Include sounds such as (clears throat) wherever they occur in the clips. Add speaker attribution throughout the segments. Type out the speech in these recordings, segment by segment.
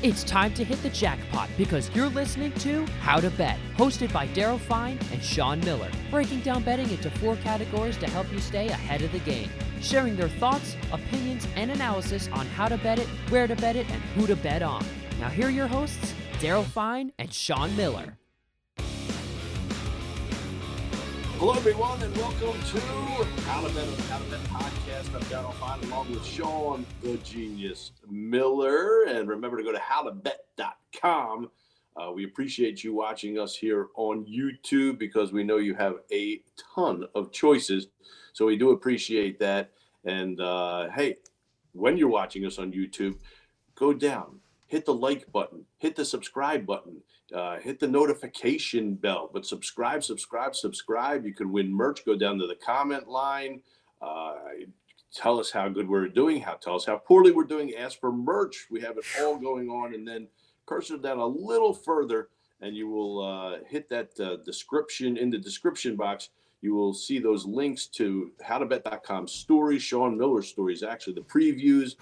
Speaker 1: It's time to hit the jackpot because you're listening to How to Bet, hosted by Daryl Fine and Sean Miller, breaking down betting into four categories to help you stay ahead of the game, sharing their thoughts, opinions, and analysis on how to bet it, where to bet it, and who to bet on. Now, here are your hosts, Daryl Fine and Sean Miller.
Speaker 2: Hello, everyone, and welcome to on to Bet podcast. I'm Daryl Fine along with Sean, the genius Miller. And remember to go to howtobet.com. Uh, we appreciate you watching us here on YouTube because we know you have a ton of choices. So we do appreciate that. And uh, hey, when you're watching us on YouTube, go down, hit the like button, hit the subscribe button uh, hit the notification bell, but subscribe, subscribe, subscribe. You can win merch. Go down to the comment line. Uh, tell us how good we're doing. How tell us how poorly we're doing. Ask for merch. We have it all going on, and then cursor down a little further, and you will uh, hit that uh, description in the description box. You will see those links to howtobet.com stories, Sean Miller stories, actually the previews,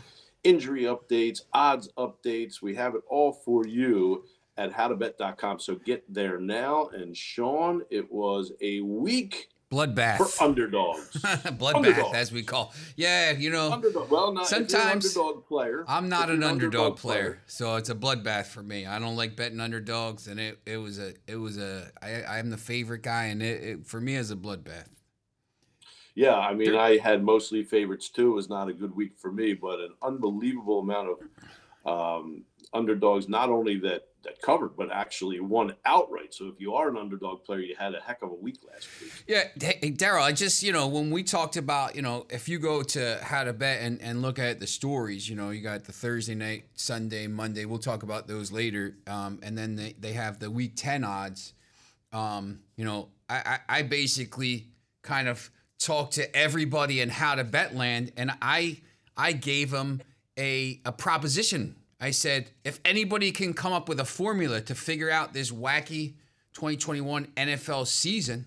Speaker 2: injury updates, odds updates. We have it all for you at howtobet.com. So get there now. And Sean, it was a week
Speaker 3: bloodbath
Speaker 2: for underdogs. (laughs)
Speaker 3: bloodbath, underdogs. as we call. Yeah, you know.
Speaker 2: Underdog. Well, not sometimes underdog player.
Speaker 3: I'm not an, underdog, underdog player, player, so it's a bloodbath for me. I don't like betting underdogs, and it, it was a it was a I I'm the favorite guy, and it, it for me is a bloodbath.
Speaker 2: Yeah, I mean, I had mostly favorites too. It was not a good week for me, but an unbelievable amount of um, underdogs. Not only that that covered, but actually won outright. So if you are an underdog player, you had a heck of a week last week.
Speaker 3: Yeah, hey, Daryl, I just you know when we talked about you know if you go to how to bet and, and look at the stories, you know you got the Thursday night, Sunday, Monday. We'll talk about those later, um, and then they, they have the week ten odds. Um, you know, I, I, I basically kind of talked to everybody in how to bet land, and I I gave them a a proposition I said, if anybody can come up with a formula to figure out this wacky 2021 NFL season,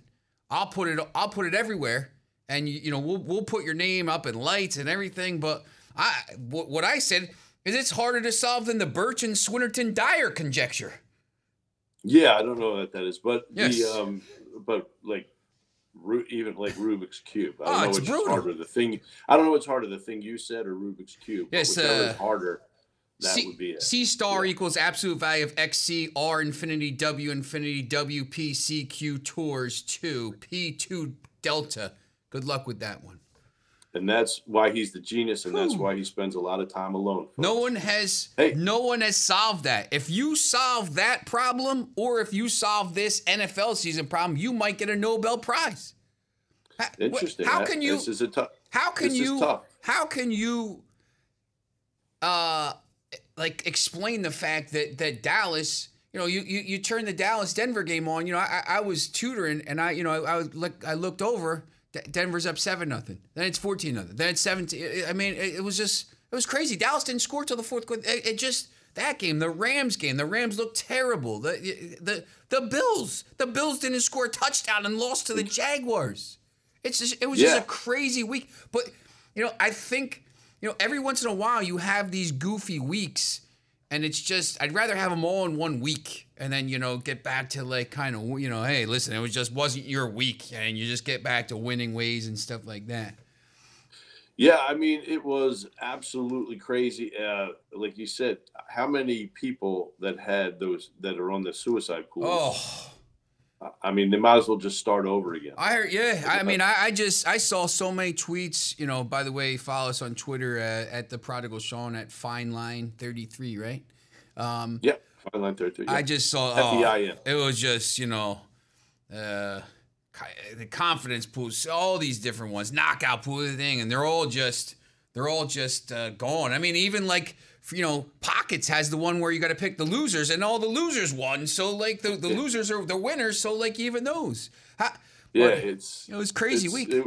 Speaker 3: I'll put it. I'll put it everywhere, and you, you know we'll we'll put your name up in lights and everything. But I what I said is it's harder to solve than the Birch and Swinnerton Dyer conjecture.
Speaker 2: Yeah, I don't know what that is, but
Speaker 3: yes.
Speaker 2: the um, but like even like Rubik's cube. I
Speaker 3: don't oh,
Speaker 2: know
Speaker 3: it's
Speaker 2: which
Speaker 3: brutal.
Speaker 2: harder, the thing. I don't know what's harder, the thing you said or Rubik's cube.
Speaker 3: Yes,
Speaker 2: uh, harder that
Speaker 3: C,
Speaker 2: would be it.
Speaker 3: C star yeah. equals absolute value of XC R infinity W infinity W P C Q tours two P two delta. Good luck with that one.
Speaker 2: And that's why he's the genius, and that's why he spends a lot of time alone. Folks.
Speaker 3: No one has hey. no one has solved that. If you solve that problem, or if you solve this NFL season problem, you might get a Nobel Prize.
Speaker 2: Interesting.
Speaker 3: How can you?
Speaker 2: This is a tough.
Speaker 3: How can you? How can you? Uh, like explain the fact that that Dallas, you know, you you, you turn the Dallas Denver game on. You know, I, I was tutoring and I you know I, I look I looked over. Denver's up seven nothing. Then it's fourteen nothing. Then it's seventeen. I mean, it, it, was just it was crazy. Dallas didn't score till the fourth quarter. It, it, just that game, the Rams game, the Rams looked terrible. The the the Bills, the Bills didn't score a touchdown and lost to the Jaguars. It's just it was yeah. just a crazy week. But you know, I think you know, every once in a while you have these goofy weeks, and it's just I'd rather have them all in one week, and then you know get back to like kind of you know, hey, listen, it was just wasn't your week, and you just get back to winning ways and stuff like that.
Speaker 2: Yeah, I mean, it was absolutely crazy. Uh, like you said, how many people that had those that are on the suicide pool?
Speaker 3: Oh
Speaker 2: I mean, they might as well just start over again.
Speaker 3: I heard, yeah. I mean, I, I just I saw so many tweets. You know, by the way, follow us on Twitter uh, at the Prodigal Sean at Fine Line thirty three, right?
Speaker 2: Um, yeah, Fine Line thirty three. Yeah.
Speaker 3: I just saw. Oh, it was just you know, uh, the confidence pools, all these different ones, knockout pool, thing, and they're all just they're all just uh, gone. I mean, even like you know, Pockets has the one where you got to pick the losers, and all the losers won. So like the, the yeah. losers are the winners. So like even those. How,
Speaker 2: yeah, it's
Speaker 3: it was crazy week.
Speaker 2: It,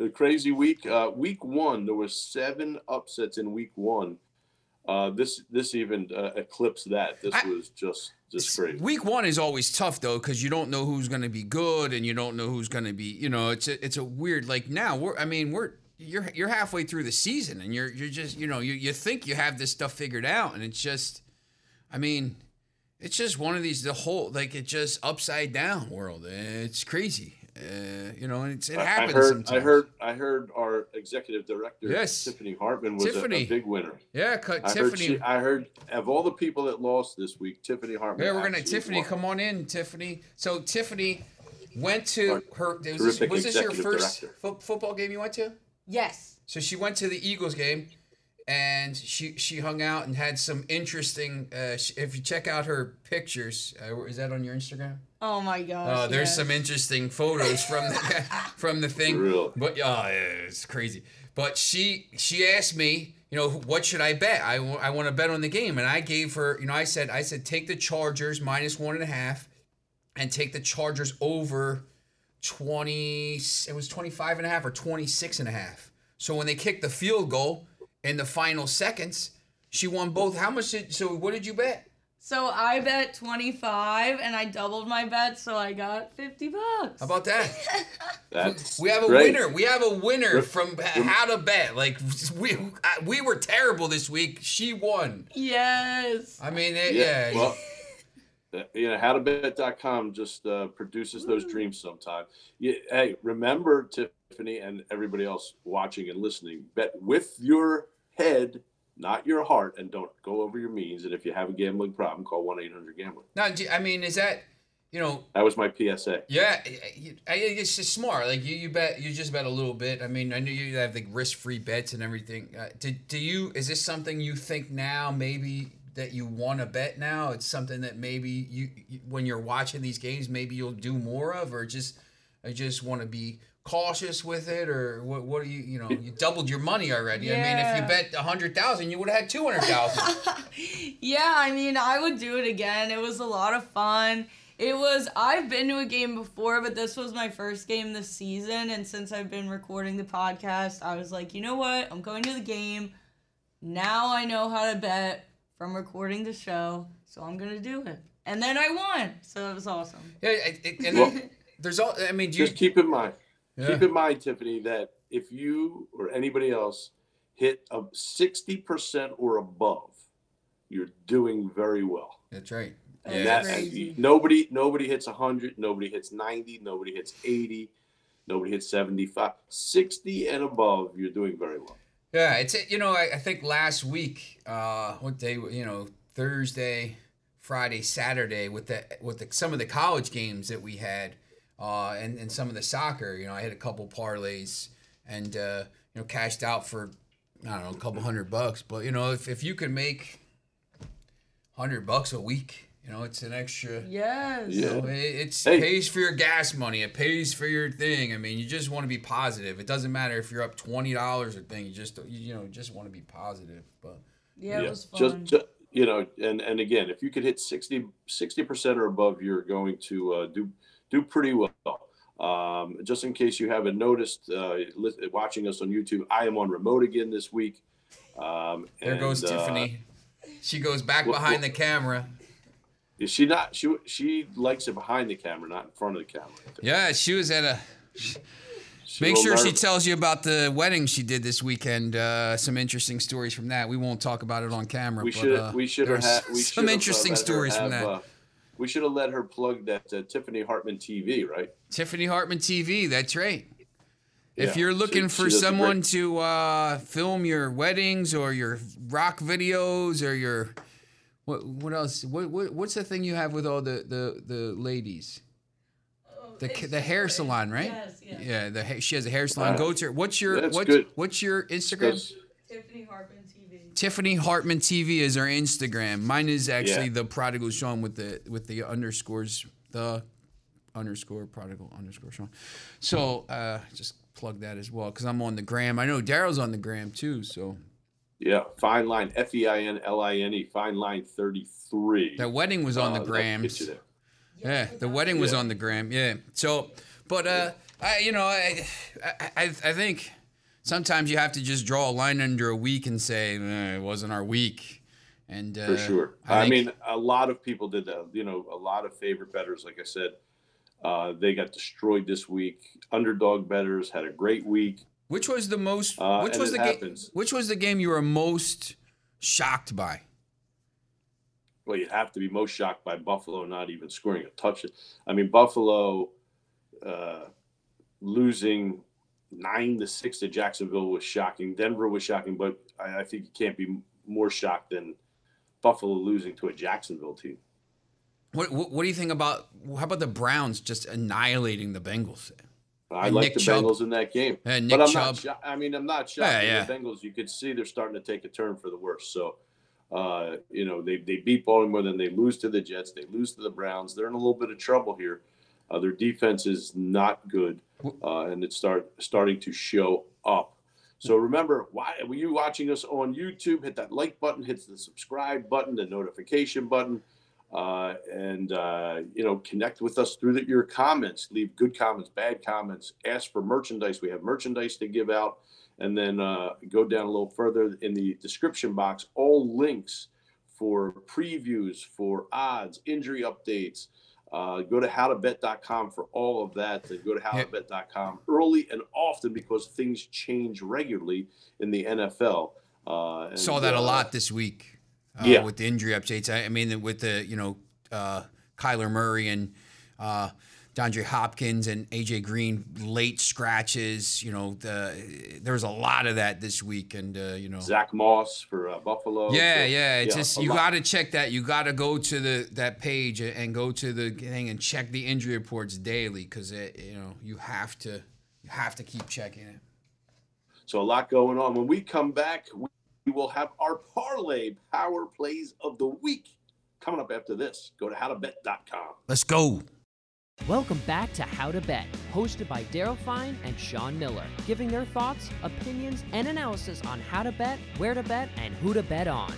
Speaker 2: a crazy week. Uh, week one, there was seven upsets in week one. Uh, this this even uh, eclipsed that. This I, was just just great.
Speaker 3: Week one is always tough though because you don't know who's going to be good and you don't know who's going to be. You know, it's a, it's a weird like now. We're I mean we're you're you're halfway through the season and you're you're just you know you, you think you have this stuff figured out and it's just I mean, it's just one of these the whole like it just upside down world. It's crazy. Uh, you know, and it's, it happens
Speaker 2: I heard,
Speaker 3: sometimes.
Speaker 2: I heard, I heard our executive director,
Speaker 3: Yes.
Speaker 2: Tiffany Hartman, was a-
Speaker 3: Tiffany.
Speaker 2: A, big winner.
Speaker 3: Yeah, cut
Speaker 2: I heard,
Speaker 3: Tiffany.
Speaker 2: she, I heard of all the people that lost this week, Tiffany Hartman.
Speaker 3: yeah, we're gonna Tiffany.
Speaker 2: won.
Speaker 3: Come on in, Tiffany. So Tiffany went to her. Was this, was this your first fo- football game you went to?
Speaker 4: Yes.
Speaker 3: So she went to the Eagles game, and she she hung out and had some interesting. Uh, sh if you check out her pictures, uh, is that on your Instagram?
Speaker 4: Oh my gosh.
Speaker 3: Uh, there's
Speaker 4: yes.
Speaker 3: some interesting photos from the (laughs) from the thing.
Speaker 2: Really?
Speaker 3: But oh, yeah, it's crazy. But she she asked me, you know, what should I bet? I, I want to bet on the game, and I gave her, you know, I said I said take the Chargers minus one and a half, and take the Chargers over 20 it was 25 and a half or 26 and a half. So when they kicked the field goal in the final seconds, she won both. How much did so what did you bet?
Speaker 4: So I bet 25 and I doubled my bet, so I got 50 bucks.
Speaker 3: How about that? (laughs)
Speaker 2: That's
Speaker 3: We have a
Speaker 2: great.
Speaker 3: winner. We have a winner from how to bet. Like we we were terrible this week. She won.
Speaker 4: Yes.
Speaker 3: I mean, it, yeah.
Speaker 2: Yeah. Well, you know, howtobet.com just uh, produces those dreams sometimes Yeah, hey, remember, Tiffany, and everybody else watching and listening, bet with your head, not your heart, and don't go over your means. And if you have a gambling problem, call 1 800 Gambler.
Speaker 3: now, I mean, is that you know?
Speaker 2: That was my PSA.
Speaker 3: Yeah, it's just smart. Like you, you bet. You just bet a little bit. I mean, I know you have the risk-free bets and everything. Uh, do, do you? Is this something you think now? Maybe that you want to bet now. It's something that maybe you, you when you're watching these games, maybe you'll do more of, or just I just want to be cautious with it, or what? What do you? You know, you doubled your money already. I mean, if you bet a hundred thousand, you would have had two hundred thousand. (laughs)
Speaker 4: Yeah, I mean, I would do it again. It was a lot of fun. It was, I've been to a game before, but this was my first game this season. And since I've been recording the podcast, I was like, you know what? I'm going to the game. Now I know how to bet from recording the show. So I'm going to do it. And then I won. So it was awesome.
Speaker 3: yeah, it, it- and
Speaker 2: Well- (laughs)
Speaker 3: there's all. I mean, do you?
Speaker 2: Just keep in mind,
Speaker 3: Yeah.
Speaker 2: keep in mind, Tiffany, that if you or anybody else hit a 60% or above, you're doing very well.
Speaker 3: That's right.
Speaker 2: And
Speaker 3: Yeah.
Speaker 2: that,
Speaker 4: crazy.
Speaker 2: nobody nobody hits 100 nobody hits 90 nobody hits 80 nobody hits 75 60 and above you're doing very well
Speaker 3: Yeah, it's you know I, I think last week, uh, what day? You know Thursday, Friday, Saturday with the with the, some of the college games that we had, uh, and and some of the soccer. You know I had a couple parlays and uh, you know cashed out for I don't know a couple hundred bucks. But you know if if you can make hundred bucks a week, you know it's an extra.
Speaker 4: Yes.
Speaker 3: You
Speaker 2: Yeah.
Speaker 3: know, it it's
Speaker 2: Hey.
Speaker 3: pays for your gas money. It pays for your thing. I mean, you just want to be positive. It doesn't matter if you're up twenty dollars or thing. You just you you know just want to be positive. But
Speaker 4: Yeah, it was fun.
Speaker 2: just, ju- you know and and again if you could hit 60 60% or above you're going to uh, do do pretty well um, just in case you haven't noticed uh, lis- watching us on youtube i am on remote again this week um,
Speaker 3: there
Speaker 2: and,
Speaker 3: goes
Speaker 2: uh,
Speaker 3: Tiffany. She goes back
Speaker 2: Well-
Speaker 3: behind
Speaker 2: well-
Speaker 3: the camera.
Speaker 2: Is she not she she likes it behind the camera not in front of the camera
Speaker 3: Yeah, she was at a.
Speaker 2: She's
Speaker 3: Make sure she tells you about the wedding she did this weekend. Uh, some interesting stories from that. We won't talk about it on camera.
Speaker 2: We
Speaker 3: but,
Speaker 2: should
Speaker 3: uh,
Speaker 2: we should have had we
Speaker 3: some interesting stories from that.
Speaker 2: uh, we should have let her plug that uh, Tiffany Hartman TV, right?
Speaker 3: Tiffany Hartman TV. That's right. If
Speaker 2: Yeah,
Speaker 3: you're looking
Speaker 2: she
Speaker 3: for
Speaker 2: a
Speaker 3: someone
Speaker 2: great-
Speaker 3: to uh, film your weddings or your rock videos or your what what else? What, what what's the thing you have with all the the the ladies? The the hair salon, right?
Speaker 4: Yes, yes.
Speaker 3: Yeah, the ha- she has a hair salon.
Speaker 2: Uh,
Speaker 3: Go to her. What's your what's
Speaker 2: good.
Speaker 3: what's your Instagram?
Speaker 2: Because-
Speaker 4: Tiffany Hartman TV.
Speaker 3: Tiffany Hartman TV is our Instagram. Mine is actually
Speaker 2: Yeah.
Speaker 3: the prodigal Sean with the with the underscores the underscore prodigal underscore Sean. So uh, just plug that as well because I'm on the gram. I know Daryl's on the gram too. So
Speaker 2: yeah, Fine Line F E I N L I N E Fine Line thirty three.
Speaker 3: that wedding was on the grams. Yeah, the wedding was
Speaker 2: Yeah.
Speaker 3: on the gram. Yeah. So, but uh, I you know I I I, I think sometimes you have to just draw a line under a week and say eh, it wasn't our week. And uh,
Speaker 2: For sure. I,
Speaker 3: think-
Speaker 2: mean, a lot of people did that. You know, a lot of favorite betters, like I said, uh, they got destroyed this week. Underdog betters had a great week.
Speaker 3: Which was the most?
Speaker 2: Uh,
Speaker 3: which was the game? Which was the game you were most shocked by?
Speaker 2: well, you'd have to be most shocked by Buffalo not even scoring a touch. I mean, Buffalo uh, losing nine to six to Jacksonville was shocking. Denver was shocking, but I, I think you can't be more shocked than Buffalo losing to a Jacksonville team.
Speaker 3: What, what, what do you think about how about the Browns just annihilating the Bengals?
Speaker 2: I like
Speaker 3: Nick
Speaker 2: the
Speaker 3: Chubb.
Speaker 2: Bengals in that game,
Speaker 3: And
Speaker 2: but I'm
Speaker 3: Chubb.
Speaker 2: not. I mean, I'm not shocked.
Speaker 3: Yeah, yeah.
Speaker 2: The Bengals, you could see they're starting to take a turn for the worse. So, uh, you know, they they beat Baltimore, then they lose to the Jets, they lose to the Browns. They're in a little bit of trouble here. Uh, their defense is not good, uh, and it's start starting to show up. So remember, why were you watching us on YouTube? Hit that like button, hit the subscribe button, the notification button, uh, and uh, you know connect with us through the, your comments. Leave good comments, bad comments. Ask for merchandise. We have merchandise to give out, and then uh, go down a little further in the description box. All links for previews, for odds, injury updates. Uh, go to howtobet.com for all of that. Go to howtobet.com early and often because things change regularly in the NFL. Uh,
Speaker 3: Saw that a
Speaker 2: uh,
Speaker 3: lot this week. Uh,
Speaker 2: yeah.
Speaker 3: with the injury updates. I, I mean, with the you know uh, Kyler Murray and uh, DeAndre Hopkins and AJ Green late scratches. You know, the, there was a lot of that this week, and uh, you know.
Speaker 2: Zach Moss for uh, Buffalo.
Speaker 3: Yeah,
Speaker 2: So,
Speaker 3: yeah. It's just you got to check that. You got to go to the that page and go to the thing and check the injury reports daily because you know you have to you have to keep checking it.
Speaker 2: So a lot going on. When we come back, we we will have our parlay power plays of the week coming up after this. Go to howtobet.com.
Speaker 3: Let's go.
Speaker 1: Welcome back to How to Bet, hosted by Daryl Fine and Sean Miller, giving their thoughts, opinions, and analysis on how to bet, where to bet, and who to bet on.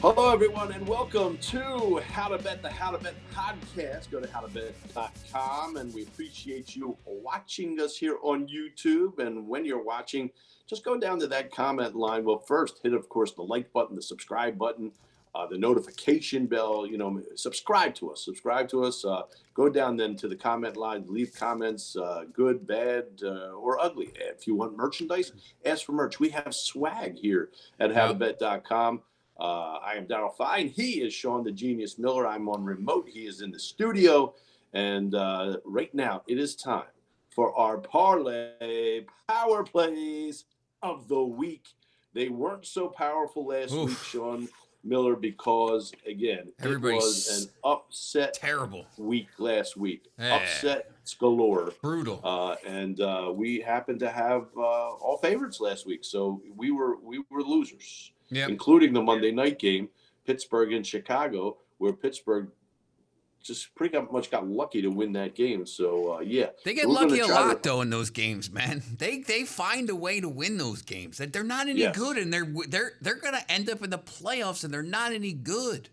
Speaker 2: Hello, everyone, and welcome to How to Bet, the How to Bet podcast. Go to howtobet.com, and we appreciate you watching us here on YouTube. And when you're watching, just go down to that comment line. Well, first, hit, of course, the like button, the subscribe button, uh, the notification bell. You know, subscribe to us. Subscribe to us. Uh, go down then to the comment line, leave comments, uh, good, bad, uh, or ugly. If you want merchandise, ask for merch. We have swag here at howtobet.com. Uh, I am Daryl Fine. He is Sean the Genius Miller. I'm on remote. He is in the studio. And uh, right now, it is time for our parlay power plays of the week. They weren't so powerful last
Speaker 3: Oof.
Speaker 2: week, Sean Miller, because again, it was an upset
Speaker 3: Terrible,
Speaker 2: week last week.
Speaker 3: Yeah.
Speaker 2: Upset galore.
Speaker 3: brutal.
Speaker 2: Uh, and uh, we happened to have uh, all favorites last week, so we were we were losers
Speaker 3: Yep.
Speaker 2: including the Monday night game, Pittsburgh and Chicago, where Pittsburgh just pretty much got lucky to win that game. So uh, yeah,
Speaker 3: They get lucky a
Speaker 2: try to-
Speaker 3: lot though in those games, man. (laughs) They they find a way to win those games. That they're not any
Speaker 2: Yes.
Speaker 3: good, and they're they're they're gonna end up in the playoffs, and they're not any good.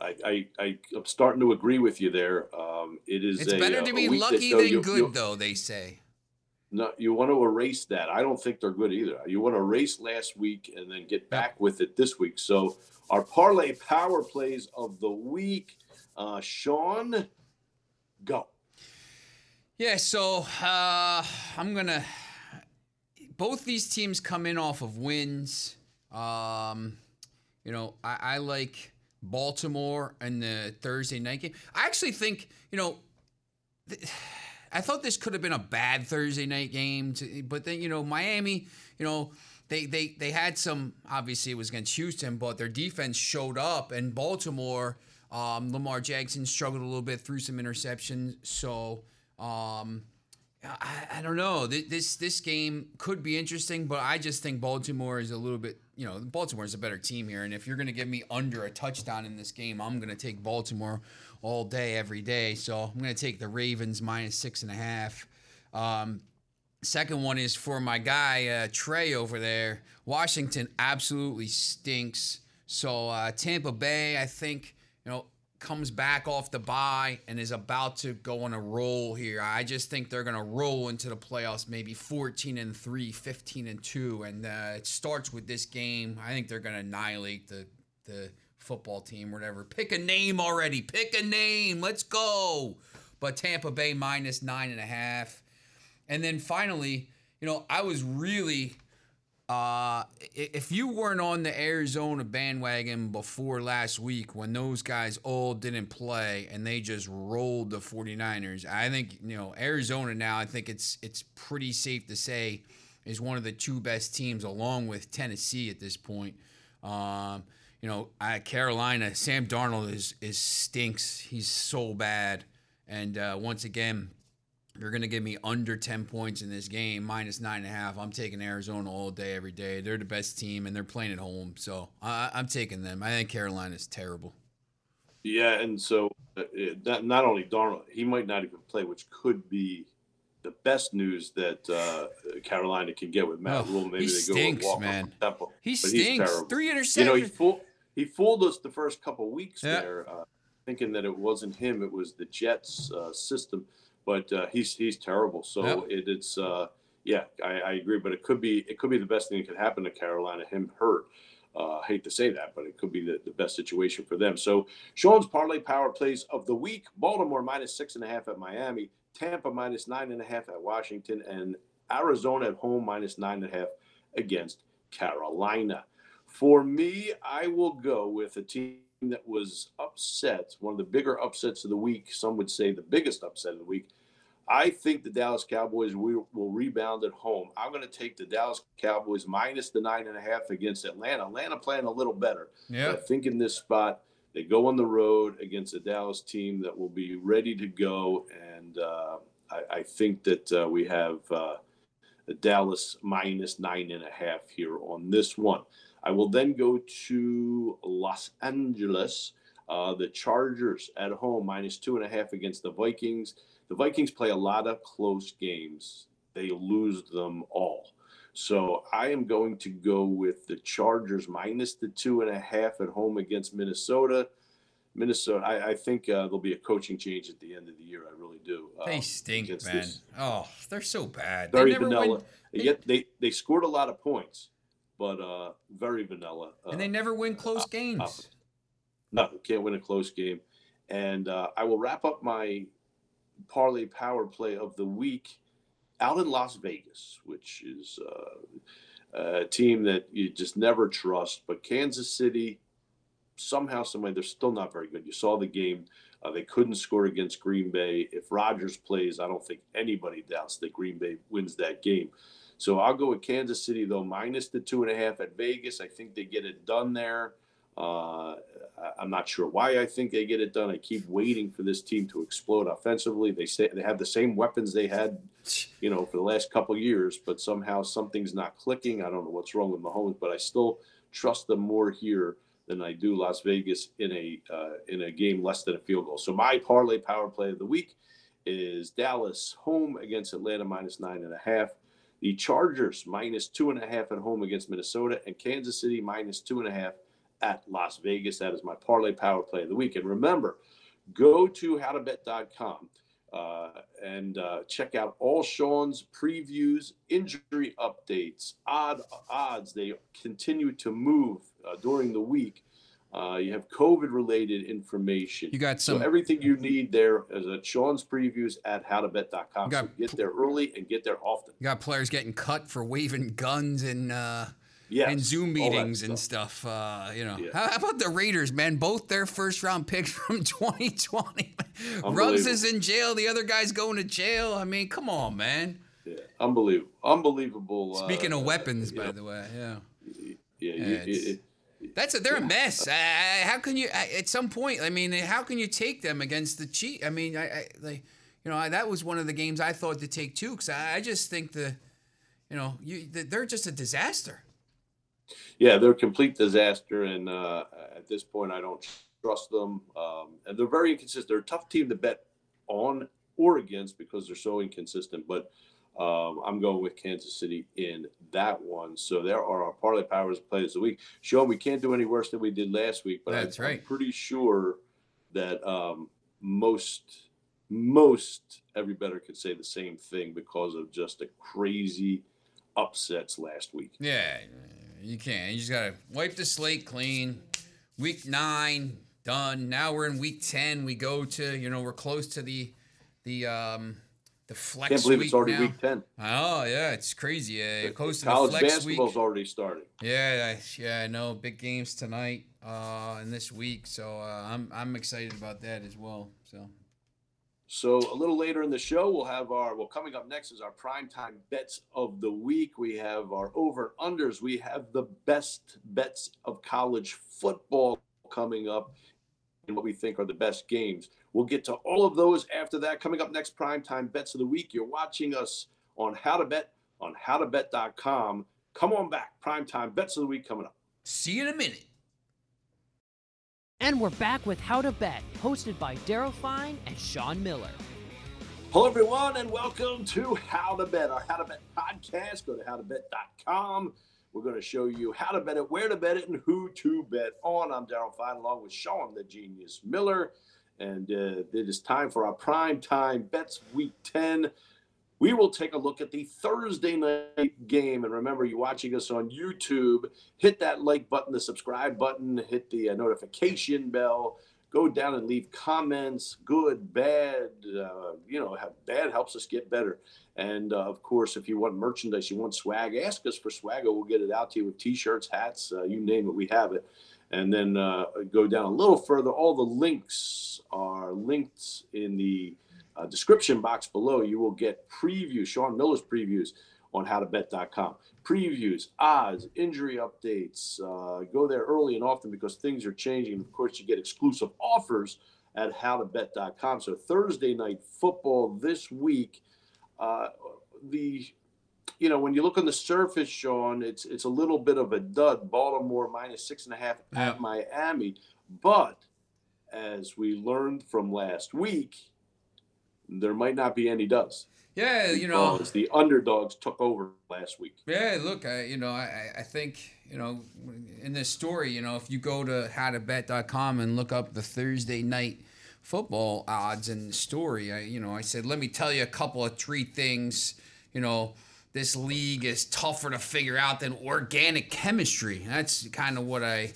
Speaker 2: I, I, I I'm starting to agree with you there. Um, it is.
Speaker 3: It's
Speaker 2: a,
Speaker 3: better
Speaker 2: uh,
Speaker 3: to
Speaker 2: a
Speaker 3: be
Speaker 2: week that,
Speaker 3: lucky
Speaker 2: though,
Speaker 3: than
Speaker 2: you-
Speaker 3: good,
Speaker 2: you-
Speaker 3: though. They say.
Speaker 2: No, you want to erase that. I don't think they're good either. You want to erase last week and then get back with it this week. So our parlay power plays of the week, uh, Sean, go.
Speaker 3: Yeah, so uh, I'm gonna. Both these teams come in off of wins. Um, you know, I, I like Baltimore and the Thursday night game. I actually think you know. th- I thought this could have been a bad Thursday night game, to, but then you know Miami, you know they they they had some. Obviously, it was against Houston, but their defense showed up, and Baltimore, um, Lamar Jackson struggled a little bit through some interceptions. So um, I, I don't know. This this game could be interesting, but I just think Baltimore is a little bit. You know, Baltimore is a better team here, and if you're going to give me under a touchdown in this game, I'm going to take Baltimore all day, every day. So I'm going to take the Ravens minus six and a half. Um, second one is for my guy uh, Trey over there. Washington absolutely stinks. So uh, Tampa Bay, I think, you know, comes back off the bye and is about to go on a roll here. I just think they're going to roll into the playoffs, maybe 14 and 3, 15 and 2. And uh, it starts with this game. I think they're going to annihilate the, the football team, whatever. Pick a name already. Pick a name. Let's go. But Tampa Bay minus nine and a half. And then finally, you know, I was really Uh, if you weren't on the Arizona bandwagon before last week when those guys all didn't play and they just rolled the 49ers, I think, you know, Arizona now, I think it's it's pretty safe to say is one of the two best teams along with Tennessee at this point. Um, you know, Carolina, Sam Darnold is is stinks. He's so bad. And uh, once again, you're going to give me under 10 points in this game, minus nine and a half. I'm taking Arizona all day, every day. They're the best team, and they're playing at home. So I, I'm taking them. I think Carolina's terrible.
Speaker 2: Yeah, and so uh, that, not only Darnold, he might not even play, which could be the best news that uh, Carolina can get with Matt
Speaker 3: Oh,
Speaker 2: Rhule. Maybe they
Speaker 3: stinks,
Speaker 2: go walk
Speaker 3: man.
Speaker 2: Temple.
Speaker 3: He stinks. Three interceptions.
Speaker 2: You know, he fooled he fooled us the first couple weeks
Speaker 3: Yeah.
Speaker 2: there, uh, thinking that it wasn't him; it was the Jets uh, system. But uh, he's he's terrible. So
Speaker 3: Yep.
Speaker 2: it, it's uh, yeah, I, I agree. But it could be it could be the best thing that could happen to Carolina. Him hurt. Uh, I hate to say that, but it could be the, the best situation for them. So Sean's parlay power plays of the week: Baltimore minus six and a half at Miami, Tampa minus nine and a half at Washington, and Arizona at home minus nine and a half against Carolina. For me, I will go with a team that was upset, one of the bigger upsets of the week. Some would say the biggest upset of the week. I think the Dallas Cowboys will, rebound at home. I'm going to take the Dallas Cowboys minus the nine and a half against Atlanta. Atlanta playing a little better.
Speaker 3: Yeah.
Speaker 2: I think in this spot, they go on the road against a Dallas team that will be ready to go. And uh, I, I think that uh, we have uh, Dallas minus nine and a half here on this one. I will then go to Los Angeles. Uh, the Chargers at home minus two and a half against the Vikings. The Vikings play a lot of close games. They lose them all. So I am going to go with the Chargers minus the two and a half at home against Minnesota. Minnesota, I, I think uh, there'll be a coaching change at the end of the year. I really do.
Speaker 3: They
Speaker 2: um,
Speaker 3: stink, man.
Speaker 2: this
Speaker 3: Oh, they're so bad. They never
Speaker 2: vanilla.
Speaker 3: win,
Speaker 2: They, get, they they scored a lot of points, but uh, very vanilla. Uh,
Speaker 3: and they never win close games.
Speaker 2: no, can't win a close game. And uh, I will wrap up my parlay power play of the week out in Las Vegas, which is uh, a team that you just never trust. But Kansas City, somehow, someway, they're still not very good. You saw the game. Uh, they couldn't score against Green Bay. If Rodgers plays, I don't think anybody doubts that Green Bay wins that game. So I'll go with Kansas City, though, minus the two and a half at Vegas. I think they get it done there. Uh, I'm not sure why I think they get it done. I keep waiting for this team to explode offensively. They say they have the same weapons they had, you know, for the last couple years, but somehow something's not clicking. I don't know what's wrong with Mahomes, but I still trust them more here than I do Las Vegas in a uh, in a game less than a field goal. So my parlay power play of the week is Dallas home against Atlanta minus nine and a half. The Chargers minus two and a half at home against Minnesota, and Kansas City minus two and a half at Las Vegas. That is my parlay power play of the week. And remember, go to howtobet.com uh, and uh, check out all Sean's previews, injury updates, odd odds. They continue to move uh, during the week. Uh, you have COVID related information.
Speaker 3: You got
Speaker 2: So everything you need there is at Sean's previews at howtobet.com.
Speaker 3: Got
Speaker 2: so get there early and get there often.
Speaker 3: You got players getting cut for waving guns and uh,
Speaker 2: Yes,
Speaker 3: and Zoom meetings and stuff. Uh, you know,
Speaker 2: Yeah.
Speaker 3: how, how about the Raiders, man? Both their first round picks (laughs) from 2020. Ruggs is in jail. The other guy's going to jail. I mean, come on, man.
Speaker 2: Yeah, unbelievable, unbelievable.
Speaker 3: Speaking
Speaker 2: uh,
Speaker 3: of weapons,
Speaker 2: you
Speaker 3: by
Speaker 2: know,
Speaker 3: the way, yeah.
Speaker 2: yeah,
Speaker 3: Yeah,
Speaker 2: you-
Speaker 3: it's-
Speaker 2: it-
Speaker 3: That's a, they're a mess. I, I, how can you? I, at some point, I mean, how can you take them against the Chiefs? I mean, I, I like, you know, I, that was one of the games I thought to take too, because I, just think the, you know, you they're just a disaster.
Speaker 2: yeah, they're a complete disaster, and uh, at this point, I don't trust them. Um, and they're very inconsistent. They're a tough team to bet on or against because they're so inconsistent. But um, I'm going with Kansas City in that one. So there are our parlay powers plays of the week. Sean, we can't do any worse than we did last week, but I-
Speaker 3: That's
Speaker 2: I'm pretty sure that um, most most every better could say the same thing because of just the crazy upsets last week.
Speaker 3: Yeah, you can. You just gotta wipe the slate clean. Week nine done. Now we're in week ten. We go to you know we're close to the the um the flex
Speaker 2: Can't believe
Speaker 3: week
Speaker 2: it's already
Speaker 3: now.
Speaker 2: week ten.
Speaker 3: Oh yeah, it's crazy. Yeah,
Speaker 2: The-
Speaker 3: close to
Speaker 2: College
Speaker 3: the flex
Speaker 2: basketball's
Speaker 3: week.
Speaker 2: already starting.
Speaker 3: Yeah, I- yeah, I know. Big games tonight uh, and this week, so uh, I'm I'm excited about that as well. So
Speaker 2: So a little later in the show, we'll have our well coming up next is our primetime bets of the week. We have our over unders. We have the best bets of college football coming up and what we think are the best games. We'll get to all of those after that. Coming up next, primetime bets of the week. You're watching us on How to Bet on howtobet.com. Come on back. Primetime bets of the week coming up.
Speaker 3: see you in a minute.
Speaker 1: And we're back with How to Bet, hosted by Daryl Fine and Sean Miller.
Speaker 2: Hello, everyone, and welcome to How to Bet, our How to Bet podcast. Go to howtobet.com. We're going to show you how to bet it, where to bet it, and who to bet on. I'm Daryl Fine, along with Sean, the genius Miller. And uh, it is time for our prime time bets week 10. We will take a look at the Thursday night game. And remember, you're watching us on YouTube. Hit that like button, the subscribe button, hit the uh, notification bell go down and leave comments good bad uh, you know bad helps us get better and uh, of course if you want merchandise you want swag ask us for swag we'll get it out to you with t-shirts hats uh, you name it we have it and then uh, go down a little further all the links are linked in the uh, description box below you will get previews sean miller's previews on howtobet.com previews, odds, injury updates. Uh, go there early and often because things are changing. Of course, you get exclusive offers at howtobet.com. So Thursday night football this week, uh, the you know when you look on the surface, Sean, it's it's a little bit of a dud. Baltimore minus six and a half
Speaker 3: Yeah.
Speaker 2: at Miami, but as we learned from last week, there might not be any duds.
Speaker 3: Yeah, you know.
Speaker 2: the underdogs took over last week.
Speaker 3: Yeah, look, I you know, I, I think, you know, in this story, you know, if you go to howtobet.com and look up the Thursday night football odds and story, I you know, I said, let me tell you a couple of three things, you know, this league is tougher to figure out than organic chemistry. That's kind of what I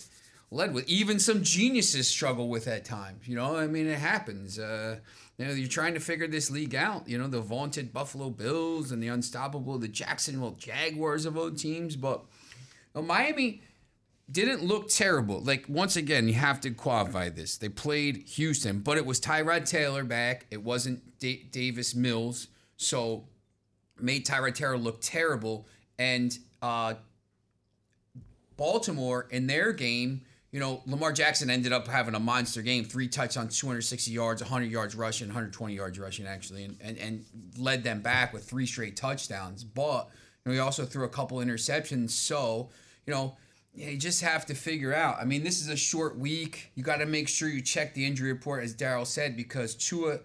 Speaker 3: led with. Even some geniuses struggle with at times. You know, I mean, it happens. Uh, you know, you're trying to figure this league out. You know, the vaunted Buffalo Bills and the unstoppable, the Jacksonville Jaguars of old teams. But you know, Miami didn't look terrible. Like, once again, you have to qualify this. They played Houston, but it was Tyrod Taylor back. It wasn't Da- Davis Mills. So, made Tyrod Taylor look terrible. And uh, Baltimore in their game, you know, Lamar Jackson ended up having a monster game, three touchdowns, 260 yards, 100 yards rushing, 120 yards rushing actually, and, and, and led them back with three straight touchdowns. But you know, he also threw a couple interceptions. So, you know, you just have to figure out. I mean, this is a short week. You got to make sure you check the injury report, as Daryl said, because Tua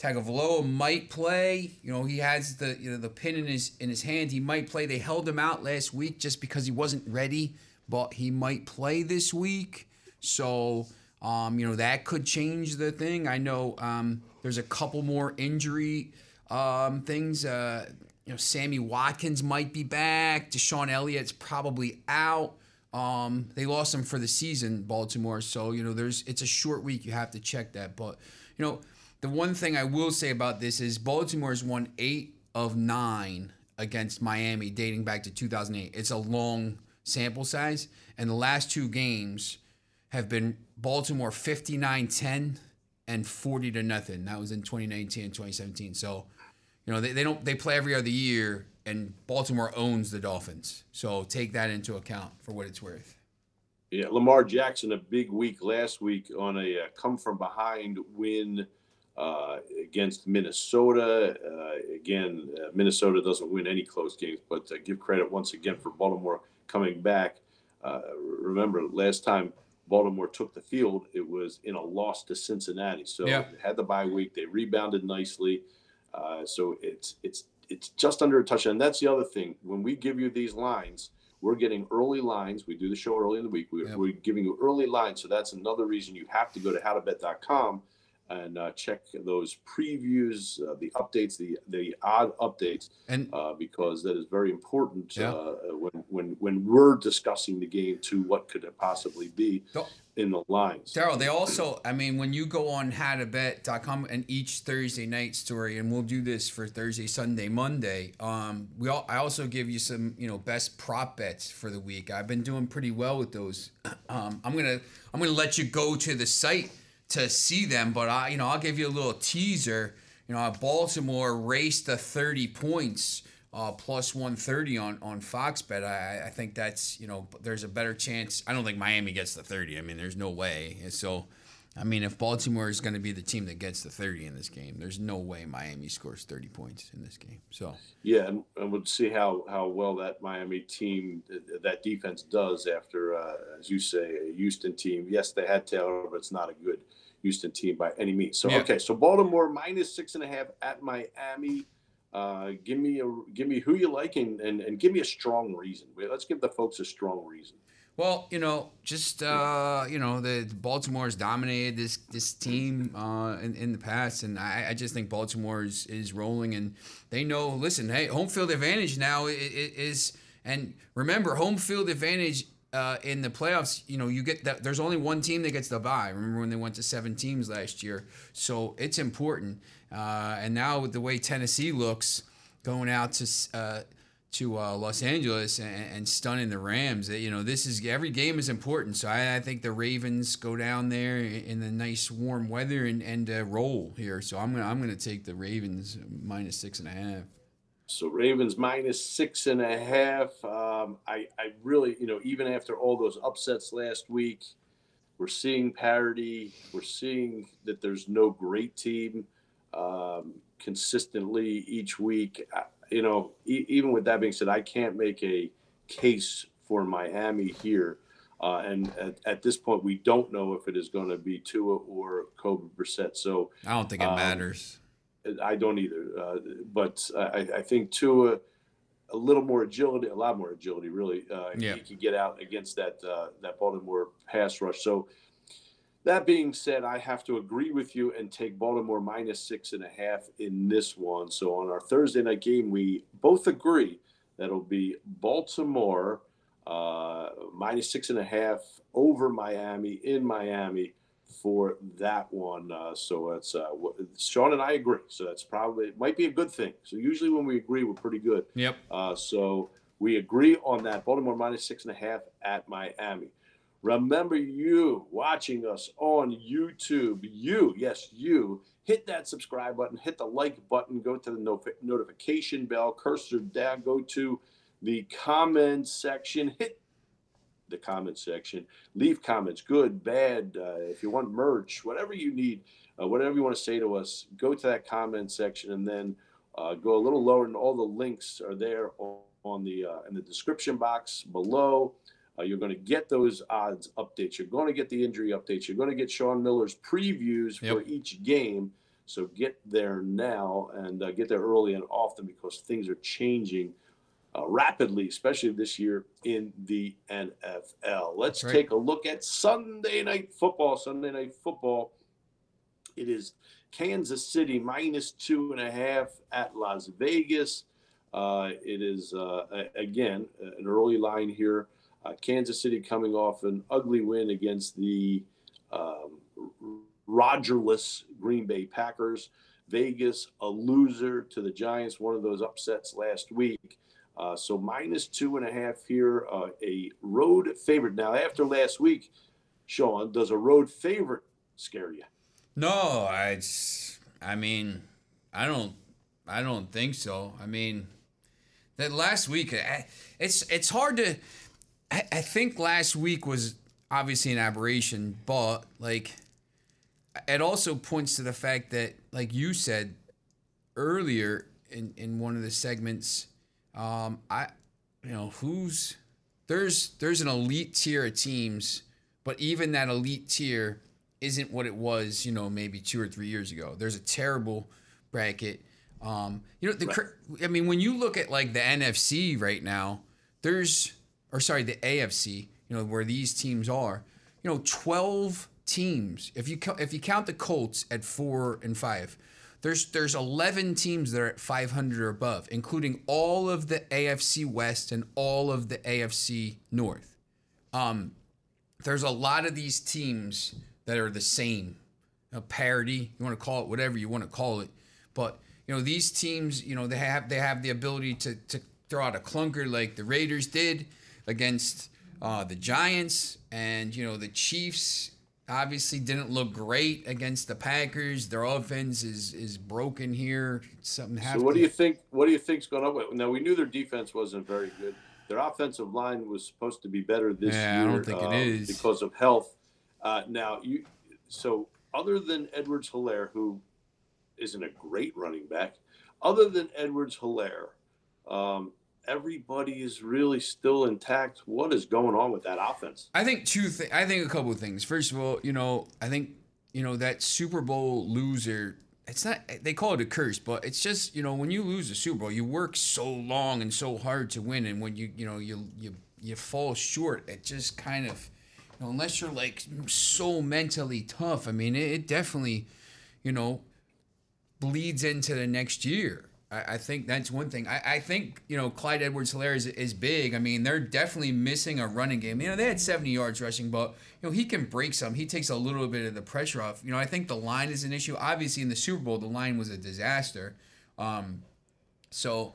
Speaker 3: Tagovailoa might play. You know, he has the you know the pin in his in his hand. He might play. They held him out last week just because he wasn't ready, but he might play this week. So, um, you know, that could change the thing. I know um, there's a couple more injury um, things. Uh, you know, Sammy Watkins might be back. DeShon Elliott's probably out. Um, they lost him for the season, Baltimore. So you know, there's it's a short week. You have to check that. But you know, the one thing I will say about this is Baltimore Baltimore's won eight of nine against Miami, dating back to 2008. It's a long sample size, and the last two games have been Baltimore 59-10 and 40 to nothing. That was in 2019 and 2017. So, you know, they, they don't they play every other year and Baltimore owns the Dolphins. So take that into account for what it's worth.
Speaker 2: Yeah, Lamar Jackson, a big week last week on a uh, come from behind win uh, against Minnesota. Uh, again, uh, Minnesota doesn't win any close games, but uh, give credit once again for Baltimore coming back. Uh, remember, last time Baltimore took the field, it was in a loss to Cincinnati. So
Speaker 3: Yeah.
Speaker 2: they had the bye week. They rebounded nicely. Uh, so it's it's it's just under a touchdown. And that's the other thing. When we give you these lines, we're getting early lines. We do the show early in the week. We're,
Speaker 3: Yep.
Speaker 2: we're giving you early lines. So that's another reason you have to go to howtobet.com and uh, check those previews, uh, the updates, the the odd updates,
Speaker 3: And
Speaker 2: uh, because that is very important
Speaker 3: Yeah.
Speaker 2: uh, when when when we're discussing the game to what could it possibly be
Speaker 3: Don't-
Speaker 2: in the lines.
Speaker 3: Daryl, they also, I mean, when you go on howtobet.com and each Thursday night story, and we'll do this for Thursday, Sunday, Monday. Um, we all, I also give you some, you know, best prop bets for the week. I've been doing pretty well with those. (clears throat) Um, I'm gonna, I'm gonna let you go to the site to see them, but I, you know, I'll give you a little teaser. You know, Baltimore raced to 30 points. Uh, plus 130 on on Fox Bet. I, I think that's you know there's a better chance. I don't think Miami gets the 30. I mean, there's no way. And so, I mean, if Baltimore is going to be the team that gets the 30 in this game, there's no way Miami scores 30 points in this game. So
Speaker 2: Yeah, and, and we'll see how how well that Miami team, that defense does after, uh, as you say, a Houston team. Yes, they had Taylor, but it's not a good Houston team by any means. So
Speaker 3: Yeah.
Speaker 2: okay, so Baltimore minus six and a half at Miami. Uh, give me a give me who you like and, and, and give me a strong reason. Let's give the folks a strong reason.
Speaker 3: Well, you know, just uh, you know, the Baltimore Baltimore's dominated this this team uh, in, in the past, and I, I just think Baltimore is, is rolling, and they know. Listen, hey, home field advantage now i- i- is, and remember, home field advantage uh, in the playoffs. You know, you get that. There's only one team that gets the bye. Remember when they went to seven teams last year? So it's important. Uh, and now with the way Tennessee looks, going out to. Uh, to uh, Los Angeles and, and stunning the Rams. You know, this is every game is important. So I, I think the Ravens go down there in the nice warm weather and and uh, roll here. So I'm gonna I'm gonna take the Ravens minus six and a half.
Speaker 2: So Ravens minus six and a half. Um, I, I really, you know, even after all those upsets last week, we're seeing parity. We're seeing that there's no great team um, consistently each week. Uh, You know, e- even with that being said, I can't make a case for Miami here. Uh, and at, at this point, we don't know if it is going to be Tua or Kobe Brissett. So
Speaker 3: I don't think it
Speaker 2: Um,
Speaker 3: matters.
Speaker 2: I don't either. Uh, but I, I think Tua, a little more agility, a lot more agility, really. Uh,
Speaker 3: Yeah.
Speaker 2: He could get out against that uh, that Baltimore pass rush. So that being said, I have to agree with you and take Baltimore minus six and a half in this one. So on our Thursday night game, we both agree that'll be Baltimore uh, minus six and a half over Miami in Miami for that one. Uh, so it's uh, Sean and I agree. So that's probably it might be a good thing. So usually when we agree, we're pretty good.
Speaker 3: Yep.
Speaker 2: Uh, so we agree on that. Baltimore minus six and a half at Miami. Remember, you watching us on YouTube, you, yes, you, hit that subscribe button, hit the like button, go to the no- notification bell, cursor down, go to the comment section, hit the comment section, leave comments, good, bad, uh, if you want merch, whatever you need, uh, whatever you want to say to us, go to that comment section and then uh, go a little lower, and all the links are there on, the uh, in the description box below. Uh, you're going to get those odds updates. You're going to get the injury updates. You're going to get Sean Miller's previews for each game. So get there now and uh, get there early and often because things are changing uh, rapidly, especially this year in the NFL. Let's
Speaker 3: right.
Speaker 2: take a look at Sunday night football. Sunday night football. It is Kansas City minus two and a half at Las Vegas. Uh, it is uh, again an early line here. Uh, Kansas City coming off an ugly win against the um, Rogerless Green Bay Packers. Vegas a loser to the Giants, one of those upsets last week. Uh, so minus two and a half here, uh, a road favorite. Now after last week, Sean, does a road favorite scare you?
Speaker 3: No, I. I mean, I don't. I don't think so. I mean, that last week, I, it's it's hard to. I, I think last week was obviously an aberration, but like, it also points to the fact that, like you said earlier in in one of the segments, um, I, you know, who's there's there's an elite tier of teams, but even that elite tier isn't what it was, you know, maybe two or three years ago. There's a terrible bracket. Um, you know, the cr I mean, when you look at like the NFC right now, there's or sorry, the AFC, you know, where these teams are, you know, 12 teams. If you if you count the Colts at four and five, there's there's 11 teams that are at 500 or above, including all of the AFC West and all of the AFC North. Um, there's a lot of these teams that are the same, a parity. You want to call it whatever you want to call it, but you know these teams, you know they have they have the ability to to throw out a clunker like the Raiders did against uh, the Giants, and you know the Chiefs obviously didn't look great against the Packers. Their offense is is broken here. Something happened.
Speaker 2: So what do you think? What do you think's going on? Now we knew their defense wasn't very good. Their offensive line was supposed to be better this
Speaker 3: yeah,
Speaker 2: year.
Speaker 3: I don't think it is
Speaker 2: because of health. Uh, now you, so other than Edwards Helaire, who isn't a great running back, other than Edwards Helaire, um, everybody is really still intact. What is going on with that offense?
Speaker 3: I think two. Th- I think a couple of things. First of all, you know, I think you know that Super Bowl loser. It's not. They call it a curse, but it's just you know when you lose a Super Bowl, you work so long and so hard to win, and when you you know you you you fall short, it just kind of. You know, unless you're like so mentally tough, I mean, it, it definitely, you know, bleeds into the next year. I, I think that's one thing. I, I think, you know, Clyde Edwards Helaire is, is big. I mean, they're definitely missing a running game. You know, they had 70 yards rushing, but, you know, he can break some. He takes a little bit of the pressure off. You know, I think the line is an issue. Obviously, in the Super Bowl, the line was a disaster. Um, so,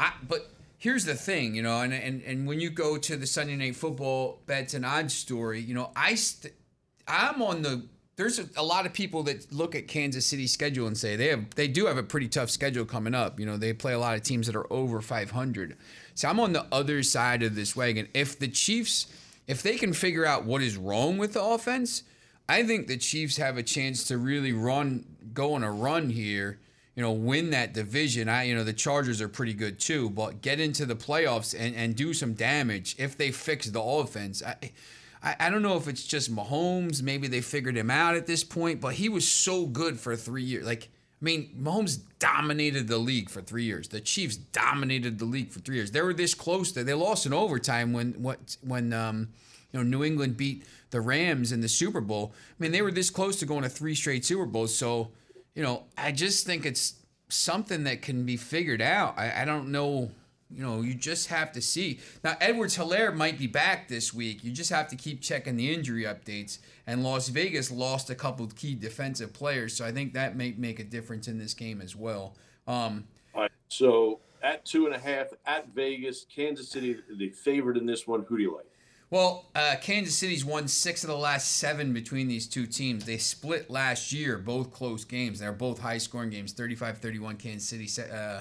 Speaker 3: I, but here's the thing, you know, and, and, and when you go to the Sunday Night Football bets and odds story, you know, I st- I'm on the there's a, a, lot of people that look at Kansas City's schedule and say they have they do have a pretty tough schedule coming up. You know, they play a lot of teams that are over 500. So I'm on the other side of this wagon. If the Chiefs, if they can figure out what is wrong with the offense, I think the Chiefs have a chance to really run, go on a run here. You know, win that division. I, you know, the Chargers are pretty good too, but get into the playoffs and, and do some damage if they fix the offense. I, I, I don't know if it's just Mahomes. Maybe they figured him out at this point, but he was so good for three years. Like, I mean, Mahomes dominated the league for three years. The Chiefs dominated the league for three years. They were this close to. They lost in overtime when what when um, you know New England beat the Rams in the Super Bowl. I mean, they were this close to going to three straight Super Bowls. So, you know, I just think it's something that can be figured out. I, I don't know you know, you just have to see. Now, Edwards Helaire might be back this week. You just have to keep checking the injury updates. And Las Vegas lost a couple of key defensive players, so I think that may make a difference in this game as well. Um,
Speaker 2: All right. So at two and a half at Vegas, Kansas City, the favorite in this one. Who do you like?
Speaker 3: Well, uh, Kansas City's won six of the last seven between these two teams. They split last year, both close games. They're both high scoring games 35 31 Kansas City. Uh,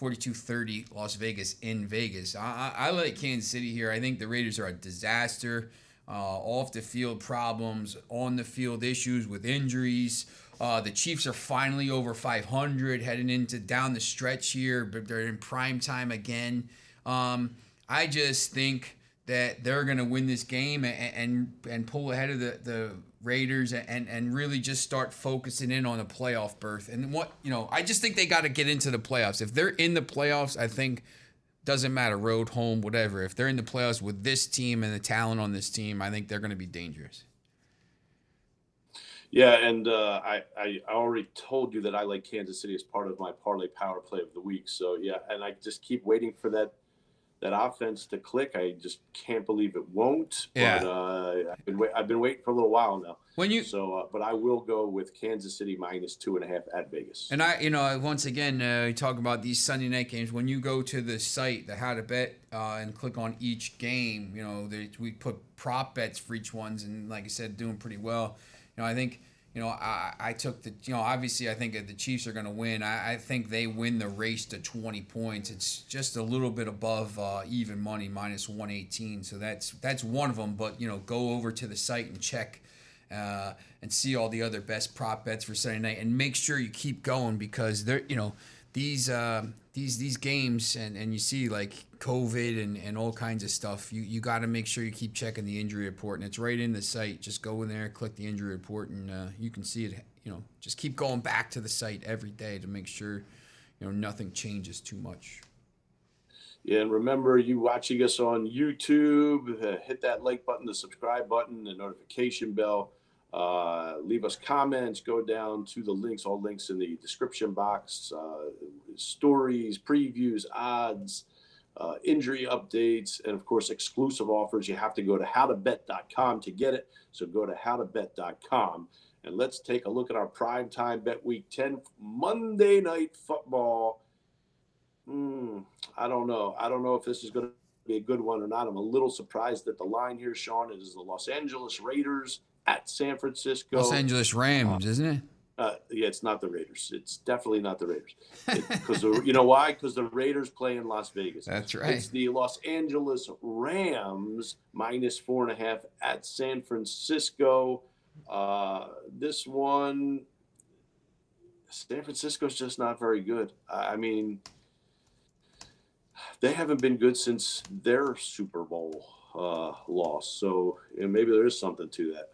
Speaker 3: 42-30 Las Vegas in Vegas. I, I, like Kansas City here. I think the Raiders are a disaster. Uh, off the field problems, on the field issues with injuries. Uh, the Chiefs are finally over 500, heading into down the stretch here, but they're in prime time again. Um, I just think that they're going to win this game and, and and pull ahead of the, the Raiders and and really just start focusing in on a playoff berth. And what you know, I just think they got to get into the playoffs. If they're in the playoffs, I think doesn't matter road, home, whatever. If they're in the playoffs with this team and the talent on this team, I think they're going to be dangerous.
Speaker 2: Yeah, and uh, I, I already told you that I like Kansas City as part of my parlay power play of the week. So yeah, and I just keep waiting for that that offense to click. I just can't believe it won't.
Speaker 3: Yeah.
Speaker 2: But uh, I've been wait- I've been waiting for a little while now.
Speaker 3: When you
Speaker 2: So, uh, but I will go with Kansas City minus two and a half at Vegas.
Speaker 3: And I, you know, once again, uh, talk about these Sunday night games. When you go to the site, the How to Bet, uh, and click on each game, you know, they, we put prop bets for each ones, and like I said, doing pretty well. You know, I think, you know, I, I took the, you know, obviously I think the Chiefs are going to win. I, I think they win the race to 20 points. It's just a little bit above uh, even money, minus 118. So that's that's one of them. But you know, go over to the site and check uh, and see all the other best prop bets for Sunday night, and make sure you keep going because they're you know these uh, these these games and, and you see like COVID and, and all kinds of stuff. You you got to make sure you keep checking the injury report, and it's right in the site. Just go in there, click the injury report, and uh, you can see it. You know, just keep going back to the site every day to make sure you know nothing changes too much.
Speaker 2: Yeah, and remember, you watching us on YouTube, uh, hit that like button, the subscribe button, the notification bell. Uh, leave us comments. Go down to the links, all links in the description box. Uh, stories, previews, odds, uh, injury updates, and of course, exclusive offers. You have to go to howtobet.com to get it. So go to howtobet.com and let's take a look at our prime time bet week 10 Monday night football. Mm, I don't know. I don't know if this is going to be a good one or not. I'm a little surprised that the line here, Sean. is the Los Angeles Raiders at San Francisco.
Speaker 3: Los Angeles Rams, uh, isn't it?
Speaker 2: Uh, yeah, it's not the Raiders. It's definitely not the Raiders. (laughs) Because you know why? Because the Raiders play in Las Vegas.
Speaker 3: That's right.
Speaker 2: It's the Los Angeles Rams minus four and a half at San Francisco. Uh, this one, San Francisco's just not very good. I mean, they haven't been good since their Super Bowl uh, loss. So maybe there is something to that.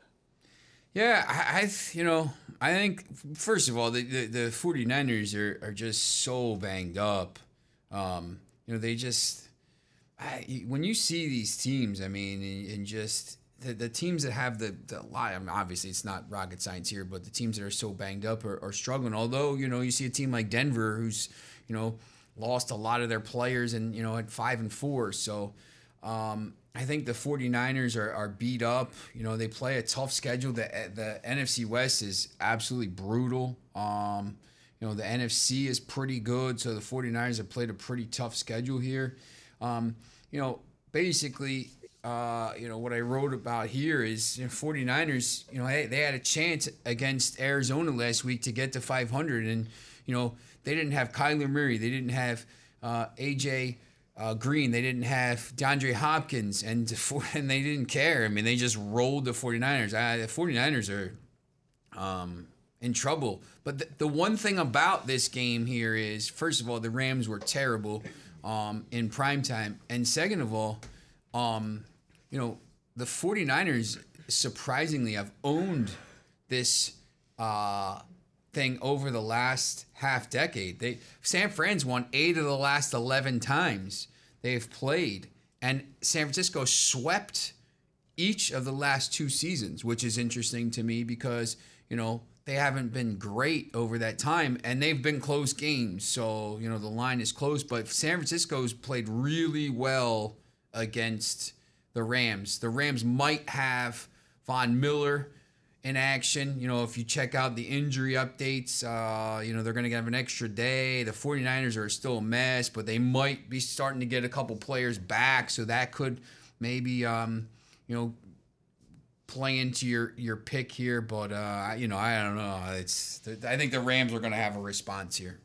Speaker 3: Yeah, I, I, you know, I think first of all, the, the, the 49ers are, are just so banged up. Um, you know, they just, I, when you see these teams, I mean, and, and just the, the teams that have the, the lot, I mean, obviously it's not rocket science here, but the teams that are so banged up are, are struggling. Although, you know, you see a team like Denver who's, you know, lost a lot of their players and, you know, at five and four. So, um, I think the 49ers are, are beat up. You know, they play a tough schedule. The, the NFC West is absolutely brutal. Um, you know, the NFC is pretty good. So the 49ers have played a pretty tough schedule here. Um, you know, basically, uh, you know, what I wrote about here is you know, 49ers, you know, they, they had a chance against Arizona last week to get to 500. And, you know, they didn't have Kyler Murray. They didn't have uh, A.J uh, Green. They didn't have DeAndre Hopkins, and, (laughs) and they didn't care. I mean, they just rolled the 49ers. Uh, the 49ers are um, in trouble. But the, the one thing about this game here is, first of all, the Rams were terrible um, in prime time. And second of all, um, you know, the 49ers surprisingly have owned this uh, thing over the last half decade. They San Fran's won eight of the last eleven times they've played, and San Francisco swept each of the last two seasons, which is interesting to me because you know they haven't been great over that time, and they've been close games. So you know the line is close, but San Francisco's played really well against the Rams. The Rams might have Von Miller in action. You know, if you check out the injury updates, uh, you know, they're going to have an extra day. The 49ers are still a mess, but they might be starting to get a couple players back. So that could maybe, um, you know, play into your, your pick here. But, uh, you know, I don't know. It's I think the Rams are going to have a response here.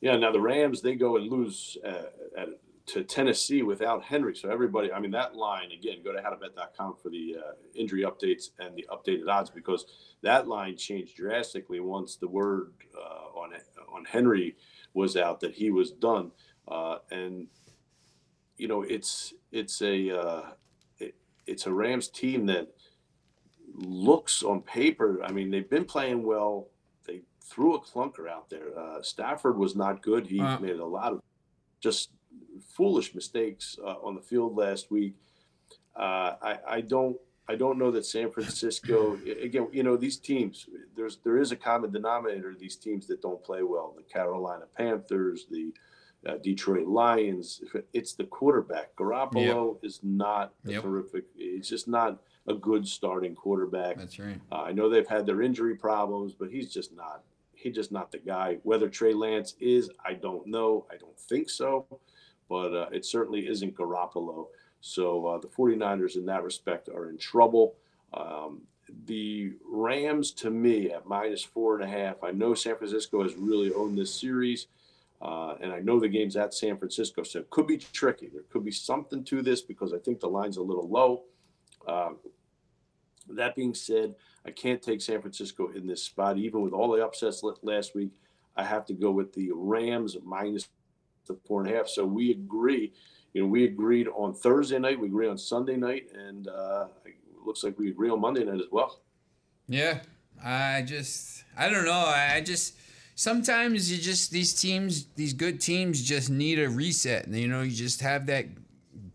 Speaker 2: Yeah, now the Rams, they go and lose uh, at to Tennessee without Henry. So everybody, I mean, that line again, go to howtobet.com for the uh, injury updates and the updated odds because that line changed drastically once the word uh, on on Henry was out that he was done. Uh, and you know, it's it's a uh, it, it's a Rams team that looks on paper. I mean, they've been playing well. They threw a clunker out there. Uh, Stafford was not good. He uh. made a lot of just foolish mistakes uh, on the field last week. Uh, I, I don't I don't know that San Francisco (laughs) again. You know these teams. There's there is a common denominator. These teams that don't play well. The Carolina Panthers, the uh, Detroit Lions. It's the quarterback. Garoppolo yep. is not yep. terrific. He's just not a good starting quarterback.
Speaker 3: That's right.
Speaker 2: Uh, I know they've had their injury problems, but he's just not. He's just not the guy. Whether Trey Lance is, I don't know. I don't think so but uh, it certainly isn't Garoppolo. So uh, the 49ers in that respect are in trouble. Um, the Rams, to me, at minus four and a half, I know San Francisco has really owned this series. Uh, and I know the game's at San Francisco, so it could be tricky. There could be something to this because I think the line's a little low. Um, that being said, I can't take San Francisco in this spot, even with all the upsets last week. I have to go with the Rams minus the four and a half. So we agree. You know, we agreed on Thursday night. We agree on Sunday night, and uh, it looks like we agree on Monday night as well.
Speaker 3: Yeah, I just I don't know. I just sometimes you just these teams, these good teams, just need a reset. And you know, you just have that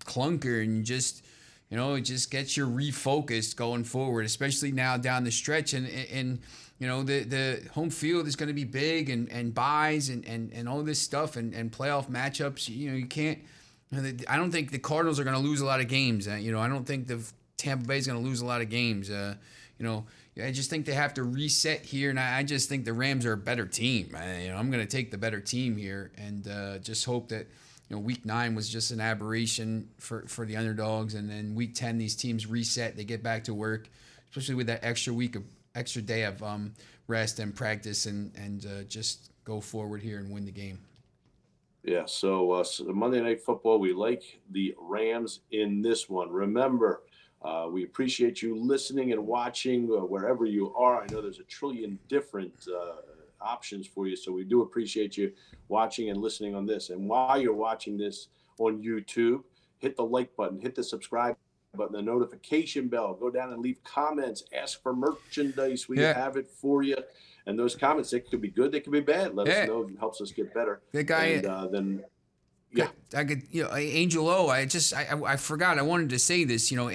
Speaker 3: clunker, and you just you know, it just gets you refocused going forward, especially now down the stretch. And and you know the the home field is going to be big and and byes and and and all this stuff and and playoff matchups. You know, you can't. I don't think the Cardinals are going to lose a lot of games. Uh, you know, I don't think the Tampa Bay is going to lose a lot of games. Uh, you know, I just think they have to reset here, and I, I just think the Rams are a better team. I, you know, I'm going to take the better team here, and uh, just hope that you know Week Nine was just an aberration for for the underdogs, and then Week Ten these teams reset, they get back to work, especially with that extra week of extra day of um, rest and practice, and and uh, just go forward here and win the game.
Speaker 2: Yeah, so, uh, so Monday Night Football, we like the Rams in this one. Remember, uh, we appreciate you listening and watching uh, wherever you are. I know there's a trillion different uh, options for you, so we do appreciate you watching and listening on this. And while you're watching this on YouTube, hit the like button, hit the subscribe button, the notification bell, go down and leave comments, ask for merchandise. We yeah. have it for you. And those comments, they could be good, they could be bad. Let yeah. us know. It helps us get better.
Speaker 3: The guy,
Speaker 2: and, uh, then yeah,
Speaker 3: I could, you know, Angel O. I just, I, I forgot. I wanted to say this. You know,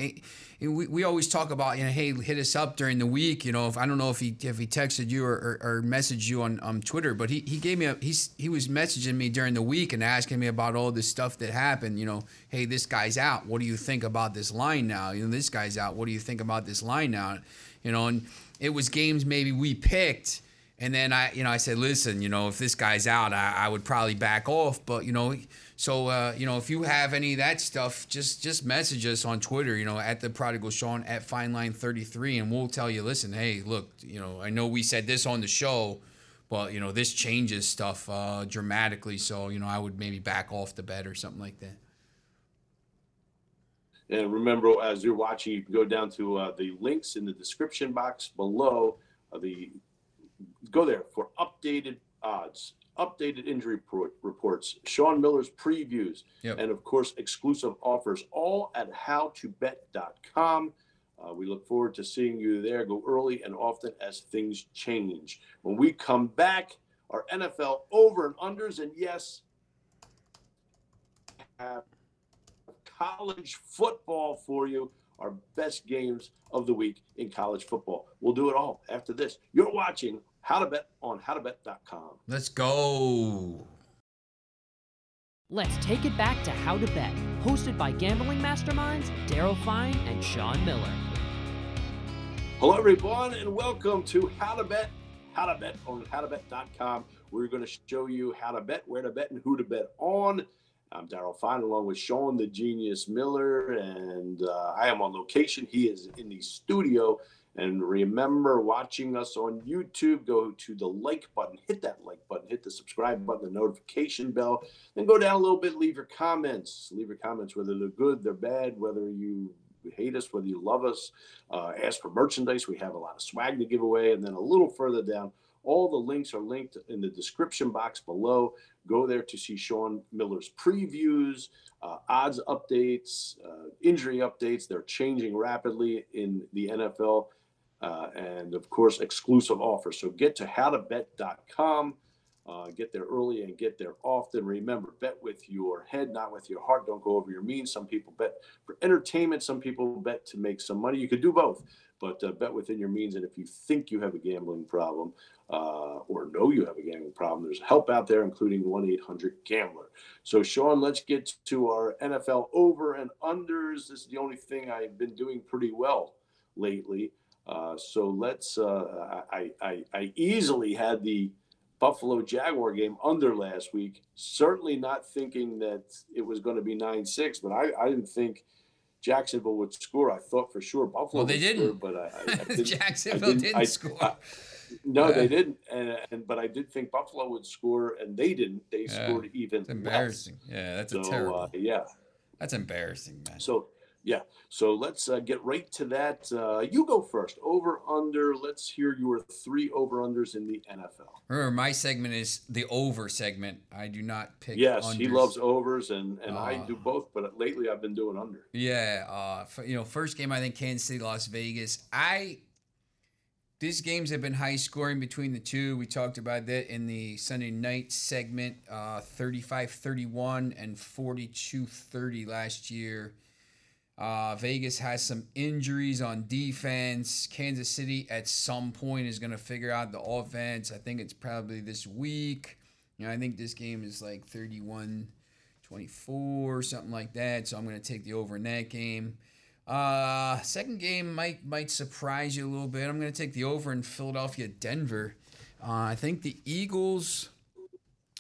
Speaker 3: we, we always talk about, you know, hey, hit us up during the week. You know, if I don't know if he if he texted you or, or, or messaged you on um, Twitter, but he, he gave me a he's he was messaging me during the week and asking me about all this stuff that happened. You know, hey, this guy's out. What do you think about this line now? You know, this guy's out. What do you think about this line now? You know, and it was games maybe we picked and then I, you know, I said, listen, you know, if this guy's out, I, I would probably back off. But you know, so uh, you know, if you have any of that stuff, just just message us on Twitter, you know, at the prodigal Sean at Fineline33, and we'll tell you, listen, hey, look, you know, I know we said this on the show, but you know, this changes stuff uh, dramatically. So you know, I would maybe back off the bet or something like that.
Speaker 2: And remember, as you're watching, you can go down to uh, the links in the description box below. Uh, the go there for updated odds, updated injury reports, Sean Miller's previews, yep. and of course, exclusive offers, all at howtobet.com. Uh, we look forward to seeing you there. Go early and often as things change. When we come back, our NFL over and unders, and yes, have college football for you our best games of the week in college football. We'll do it all after this. You're watching How to Bet on howtobet.com.
Speaker 3: Let's go.
Speaker 1: Let's take it back to How to Bet, hosted by gambling masterminds Daryl Fine and Sean Miller.
Speaker 2: Hello, everyone, and welcome to How to Bet. How to Bet on howtobet.com. We're going to show you how to bet, where to bet, and who to bet on. I'm Daryl Fine along with Sean the Genius Miller, and uh, I am on location. He is in the studio. And remember, watching us on YouTube, go to the like button, hit that like button, hit the subscribe button, the notification bell, then go down a little bit, leave your comments. Leave your comments, whether they're good, they're bad, whether you hate us, whether you love us. Uh, ask for merchandise. We have a lot of swag to give away. And then a little further down, all the links are linked in the description box below. Go there to see Sean Miller's previews, uh, odds updates, uh, injury updates. They're changing rapidly in the NFL. Uh, and of course, exclusive offers. So get to howtobet.com. Uh, get there early and get there often. Remember, bet with your head, not with your heart. Don't go over your means. Some people bet for entertainment. Some people bet to make some money. You could do both, but uh, bet within your means. And if you think you have a gambling problem, uh, or know you have a gambling problem, there's help out there, including 1 800 Gambler. So, Sean, let's get to our NFL over and unders. This is the only thing I've been doing pretty well lately. Uh, so let's. Uh, I, I I easily had the Buffalo Jaguar game under last week. Certainly not thinking that it was going to be nine six, but I, I didn't think Jacksonville would score. I thought for sure Buffalo.
Speaker 3: Well, they didn't.
Speaker 2: Score, but I, I, I (laughs)
Speaker 3: didn't, Jacksonville didn't, didn't score.
Speaker 2: No, they didn't. And, and but I did think Buffalo would score, and they didn't. They yeah, scored even.
Speaker 3: Embarrassing.
Speaker 2: Less.
Speaker 3: Yeah, that's so, a terrible. Uh,
Speaker 2: yeah,
Speaker 3: that's embarrassing, man.
Speaker 2: So yeah, so let's uh, get right to that. Uh, you go first. Over under. Let's hear your three over unders in the NFL.
Speaker 3: Remember, my segment is the over segment. I do not pick.
Speaker 2: Yes,
Speaker 3: unders.
Speaker 2: he loves overs, and and I do uh, both. But lately, I've been doing under.
Speaker 3: Yeah, uh, you know, first game I think Kansas City, Las Vegas. I these games have been high scoring between the two. We talked about that in the Sunday night segment uh, 35 31 and 42 30 last year. Uh, Vegas has some injuries on defense. Kansas City at some point is going to figure out the offense. I think it's probably this week. You know, I think this game is like 31 24, something like that. So I'm going to take the over in that game. Uh, second game might might surprise you a little bit. I'm going to take the over in Philadelphia Denver. Uh, I think the Eagles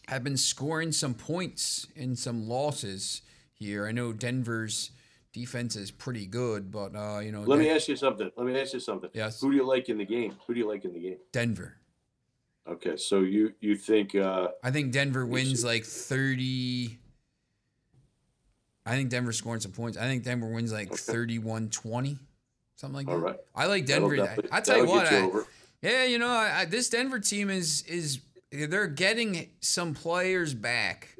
Speaker 3: have been scoring some points in some losses here. I know Denver's defense is pretty good, but uh, you know.
Speaker 2: Let me ask you something. Let me ask you something.
Speaker 3: Yes.
Speaker 2: Who do you like in the game? Who do you like in the game?
Speaker 3: Denver.
Speaker 2: Okay, so you you think uh
Speaker 3: I think Denver wins like 30 I think Denver scoring some points. I think Denver wins like
Speaker 2: Okay.
Speaker 3: 31-20, something like that.
Speaker 2: all right?
Speaker 3: I like Denver. I, tell you what,
Speaker 2: get
Speaker 3: I, yeah, you know, I, I, this Denver team is is they're getting some players back.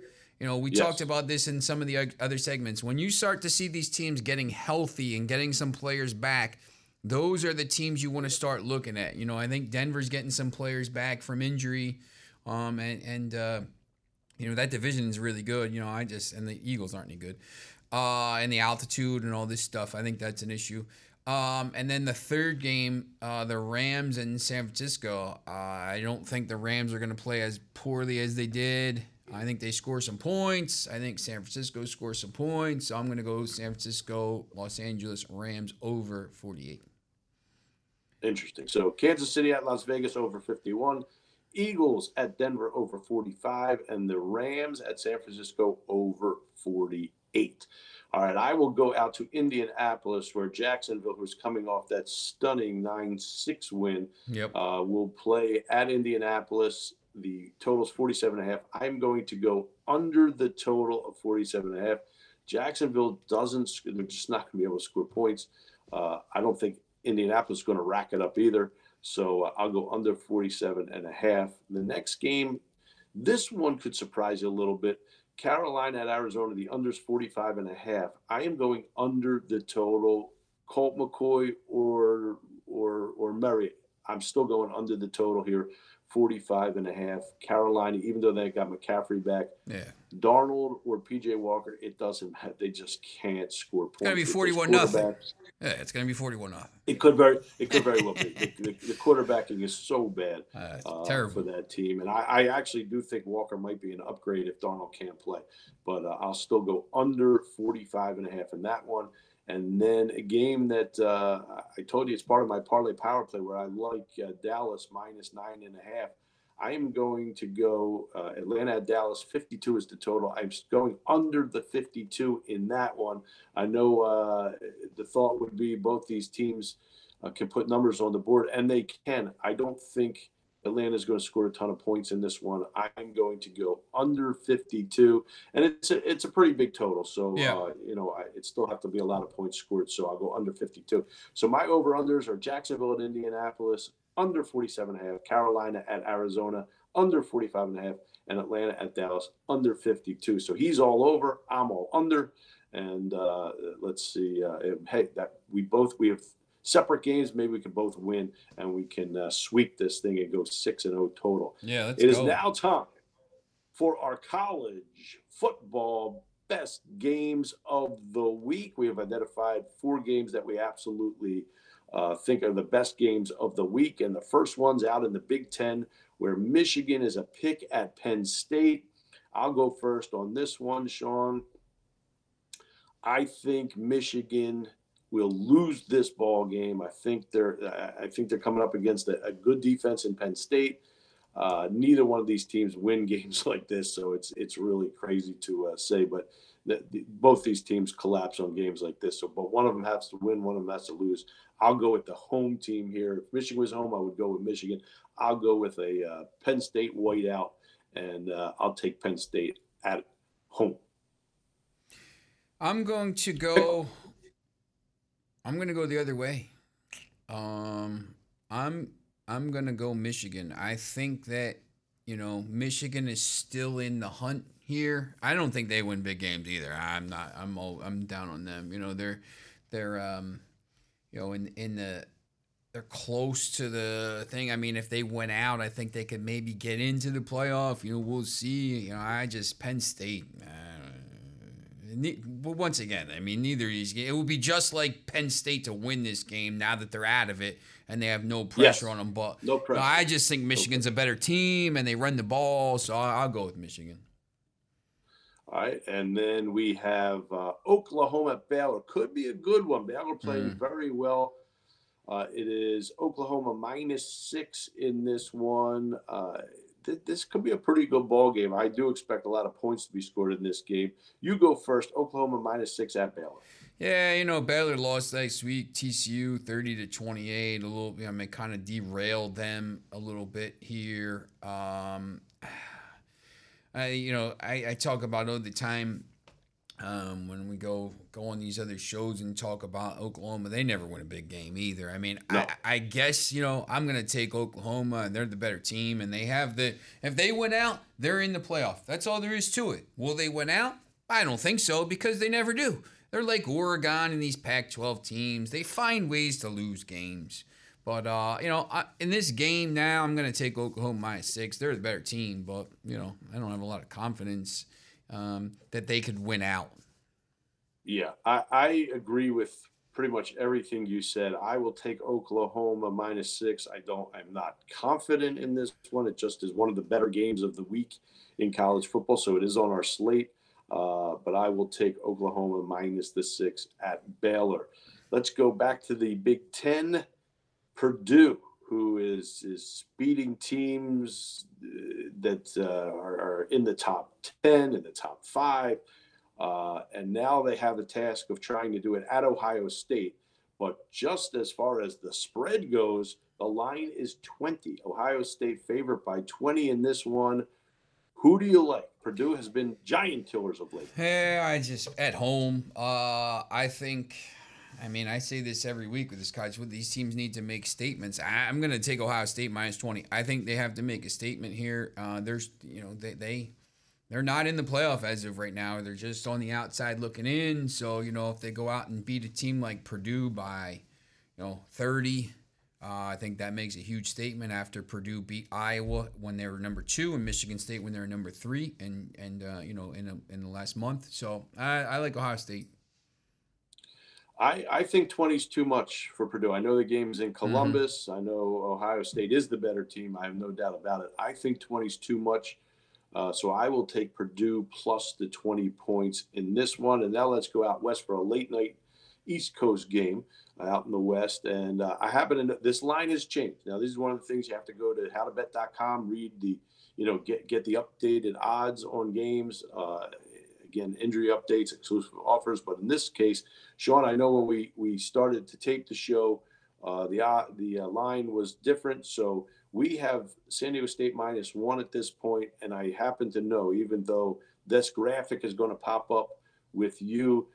Speaker 3: You know, we
Speaker 2: Yes.
Speaker 3: talked about this in some of the other segments. When you start to see these teams getting healthy and getting some players back, those are the teams you want to start looking at. You know, I think Denver's getting some players back from injury, um, and and uh, you know that division is really good. You know, I just and the Eagles aren't any good, uh, and the altitude and all this stuff. I think that's an issue. Um, and then the third game, uh, the Rams and San Francisco. Uh, I don't think the Rams are going to play as poorly as they did. I think they score some points. I think San Francisco scores some points. So I'm going to go San Francisco, Los Angeles Rams over 48.
Speaker 2: Interesting. So Kansas City at Las Vegas over 51, Eagles at Denver over 45, and the Rams at San Francisco over 48. All right, I will go out to Indianapolis where Jacksonville, who's coming off that stunning 9 6 win,
Speaker 3: Yep.
Speaker 2: uh, will play at Indianapolis. The total's 47 and a half. I'm going to go under the total of 47 and a half. Jacksonville doesn't, they're just not going to be able to score points. Uh, I don't think Indianapolis is going to rack it up either. So uh, I'll go under 47 and a half. The next game, this one could surprise you a little bit. Carolina at Arizona, the under's 45 and a half. I am going under the total. Colt McCoy or or or Murray. I'm still going under the total here, 45 and a half. Carolina, even though they got McCaffrey back,
Speaker 3: Yeah.
Speaker 2: Darnold or PJ Walker, it doesn't have, they just can't score points.
Speaker 3: gotta be 41 nothing. Yeah, it's going to be 41 nothing.
Speaker 2: It could very, it could very well be. (laughs) The, the, the quarterbacking is so bad
Speaker 3: Uh,
Speaker 2: uh,
Speaker 3: terrible.
Speaker 2: for that team, and I, I actually do think Walker might be an upgrade if Darnold can't play. But uh, I'll still go under 45 and a half in that one. And then a game that uh, I told you it's part of my parlay power play where I like uh, Dallas minus nine and a half. I am going to go uh, Atlanta at Dallas. 52 is the total. I'm going under the 52 in that one. I know uh, the thought would be both these teams uh, can put numbers on the board, and they can. I don't think Atlanta's going to score a ton of points in this one. I'm going to go under 52, and it's a, it's a pretty big total. So
Speaker 3: Yeah.
Speaker 2: uh, you know, I, it still have to be a lot of points scored. So I'll go under 52. So my over unders are Jacksonville at Indianapolis under 47 and a half, Carolina at Arizona under 45 and a half, and Atlanta at Dallas under 52. So he's all over. I'm all under. And uh, let's see. Uh, hey, that we both we have separate games. Maybe we can both win, and we can uh, sweep this thing and go six and zero total.
Speaker 3: Yeah, let's
Speaker 2: It is
Speaker 3: go.
Speaker 2: now time for our college football best games of the week. We have identified four games that we absolutely uh, think are the best games of the week. And the first one's out in the Big Ten, where Michigan is a pick at Penn State. I'll go first on this one, Sean. I think Michigan will lose this ball game. I think they're I think they're coming up against a, a good defense in Penn State. Uh, neither one of these teams win (laughs) games like this, so it's it's really crazy to uh, say. But the, the, both these teams collapse on games like this. So, but one of them has to win, one of them has to lose. I'll go with the home team here. If Michigan was home, I would go with Michigan. I'll go with a uh, Penn State whiteout, and uh, I'll take Penn State at home.
Speaker 3: I'm going to go. I'm going to go the other way. Um, I'm I'm going to go Michigan. I think that you know Michigan is still in the hunt here. I don't think they win big games either. I'm not. I'm all, I'm down on them. You know they're they're um you know in in the they're close to the thing. I mean, if they went out, I think they could maybe get into the playoff. You know, we'll see. You know, I just Penn State. Uh, but once again, I mean, neither of these games. It would be just like Penn State to win this game now that they're out of it and they have no pressure
Speaker 2: Yes.
Speaker 3: on them. But
Speaker 2: No pressure.
Speaker 3: I just think Michigan's a better team and they run the ball, so I'll, go with Michigan.
Speaker 2: All right, and then we have uh, Oklahoma at Baylor. Could be a good one. Baylor playing
Speaker 3: Mm.
Speaker 2: very well. Uh, it is Oklahoma minus six in this one. Uh, th- this could be a pretty good ball game. I do expect a lot of points to be scored in this game. You go first. Oklahoma minus six at Baylor.
Speaker 3: Yeah, you know, Baylor lost last week, TCU 30 to 28. A little, I mean, kind of derailed them a little bit here. Um, (sighs) I, you know, I, I talk about all the time um, when we go go on these other shows and talk about Oklahoma. They never win a big game either. I mean,
Speaker 2: No.
Speaker 3: I, I guess you know I'm gonna take Oklahoma, and they're the better team, and they have the. If they win out, they're in the playoff. That's all there is to it. Will they win out? I don't think so because they never do. They're like Oregon and these Pac-12 teams. They find ways to lose games. But uh, you know, I, in this game now, I'm gonna take Oklahoma minus six. They're the better team, but you know, I don't have a lot of confidence um, that they could win out.
Speaker 2: Yeah, I, I agree with pretty much everything you said. I will take Oklahoma minus six. I don't. I'm not confident in this one. It just is one of the better games of the week in college football, so it is on our slate. Uh, but I will take Oklahoma minus the six at Baylor. Let's go back to the Big Ten. Purdue, who is is beating teams uh, that uh, are, are in the top ten, in the top five. Uh, and now they have a task of trying to do it at Ohio State. But just as far as the spread goes, the line is 20. Ohio State favored by 20 in this one. Who do you like? Purdue has been giant killers of late.
Speaker 3: Yeah, I just at home. Uh, I think. I mean, I say this every week with this college. These teams need to make statements. I, I'm going to take Ohio State minus twenty. I think they have to make a statement here. Uh, there's, you know, they they they're not in the playoff as of right now. They're just on the outside looking in. So you know, if they go out and beat a team like Purdue by, you know, thirty. Uh, I think that makes a huge statement after Purdue beat Iowa when they were number two and Michigan State when they were number three, and and uh, you know in a, in the last month. So I, I like Ohio State.
Speaker 2: I, I think 20 is too much for Purdue. I know the game's in Columbus. I know Ohio State is the better team. I have no doubt about it. I think 20 is too much. Uh, so I will take Purdue plus the 20 points in this one. And now let's go out west for a late night East Coast game uh, out in the West. And uh, I happen to know this line has changed. Now, this is one of the things you have to go to howtobet.com, read the, you know, get, get the updated odds on games. Uh, again, injury updates, exclusive offers. But in this case, Sean, I know when we, we started to tape the show, uh, the uh, the uh, line was different. So we have San Diego State minus one at this point, and I happen to know, even though this graphic is going to pop up with you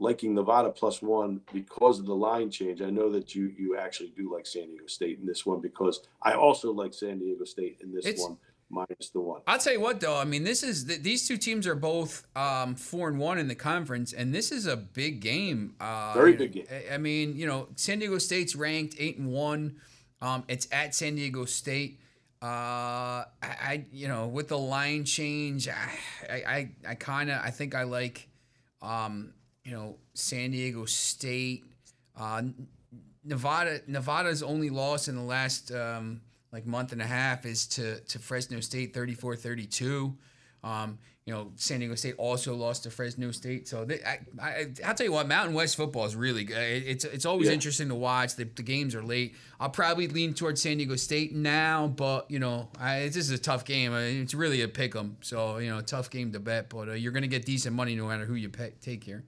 Speaker 2: liking Nevada plus one because of the line change, I know that you you actually do like San Diego State in this one because I also like San Diego State in this
Speaker 3: It's-
Speaker 2: one minus the one.
Speaker 3: I'll tell you what, though. I mean, this is th- these two teams are both um, four and one in the conference, and this is a big game. Uh,
Speaker 2: Very big game.
Speaker 3: I- I mean, you know, San Diego State's ranked eight and one. Um, it's at San Diego State. Uh, I, I, you know, with the line change, I, I, I kind of, I think I like, um, you know, San Diego State. Uh, Nevada, Nevada's only loss in the last um, like month and a half is to to Fresno State 34-32. Um, you know, San Diego State also lost to Fresno State. So they, I, I, I'll tell you what, Mountain West football is really good. It- It's it's always
Speaker 2: Yeah.
Speaker 3: interesting to watch. The, the games are late. I'll probably lean towards San Diego State now, but you know, I, this is a tough game. It's really a pick 'em. So you know, tough game to bet, but uh, you're gonna get decent money no matter who you pe- take here.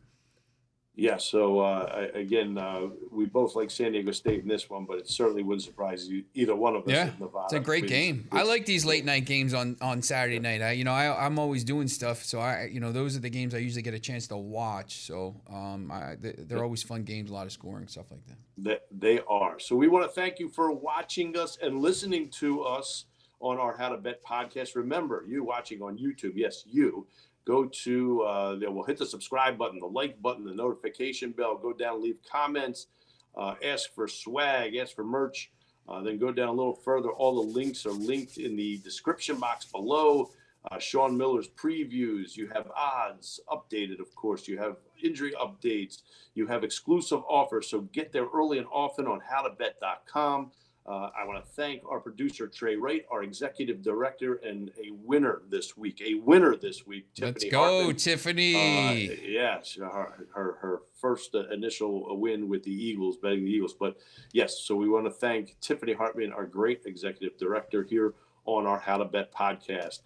Speaker 2: Yeah, so uh, I- again, uh, we both like San Diego State in this one, but it certainly wouldn't surprise you either one of us.
Speaker 3: Yeah, It's a great game. I like these late night games on on Saturday night. I, you know, I, I'm always doing stuff, so I, you know, those are the games I usually get a chance to watch. So, um, I, they- they're always fun games, a lot of scoring, stuff like that.
Speaker 2: That they are. So we want to thank you for watching us and listening to us on our How to Bet podcast. Remember, you watching on YouTube, yes, you go to uh. We'll hit the subscribe button, the like button, the notification bell. Go down, leave comments, uh, ask for swag, ask for merch. Uh, then go down a little further. All the links are linked in the description box below. uh, Sean Miller's previews. You have odds updated, of course. You have injury updates. You have exclusive offers. So get there early and often on howtobet.com. Uh, I want to thank our producer, Trey Wright, our executive director, and a winner this week. A winner this week, Tiffany.
Speaker 3: Let's go,
Speaker 2: Hartman.
Speaker 3: Tiffany.
Speaker 2: Uh, yes, her, her, her first uh, initial win with the Eagles, betting the Eagles. But yes, so we want to thank Tiffany Hartman, our great executive director here on our How to Bet podcast.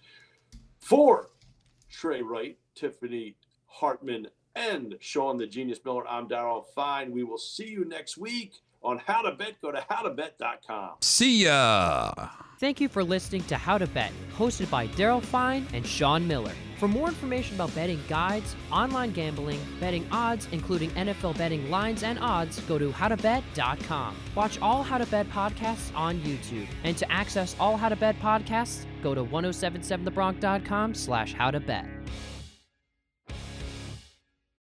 Speaker 2: For Trey Wright, Tiffany Hartman, and Sean the Genius Miller, I'm Daryl Fine. We will see you next week on How to Bet. Go to howtobet.com.
Speaker 3: See ya.
Speaker 1: Thank you for listening to How to Bet, hosted by Daryl Fine and Sean Miller. For more information about betting guides, online gambling, betting odds, including NFL betting lines and odds, go to howtobet.com. Watch all How to Bet podcasts on YouTube. And to access all How to Bet podcasts, go to 1077thebronx.com slash howtobet.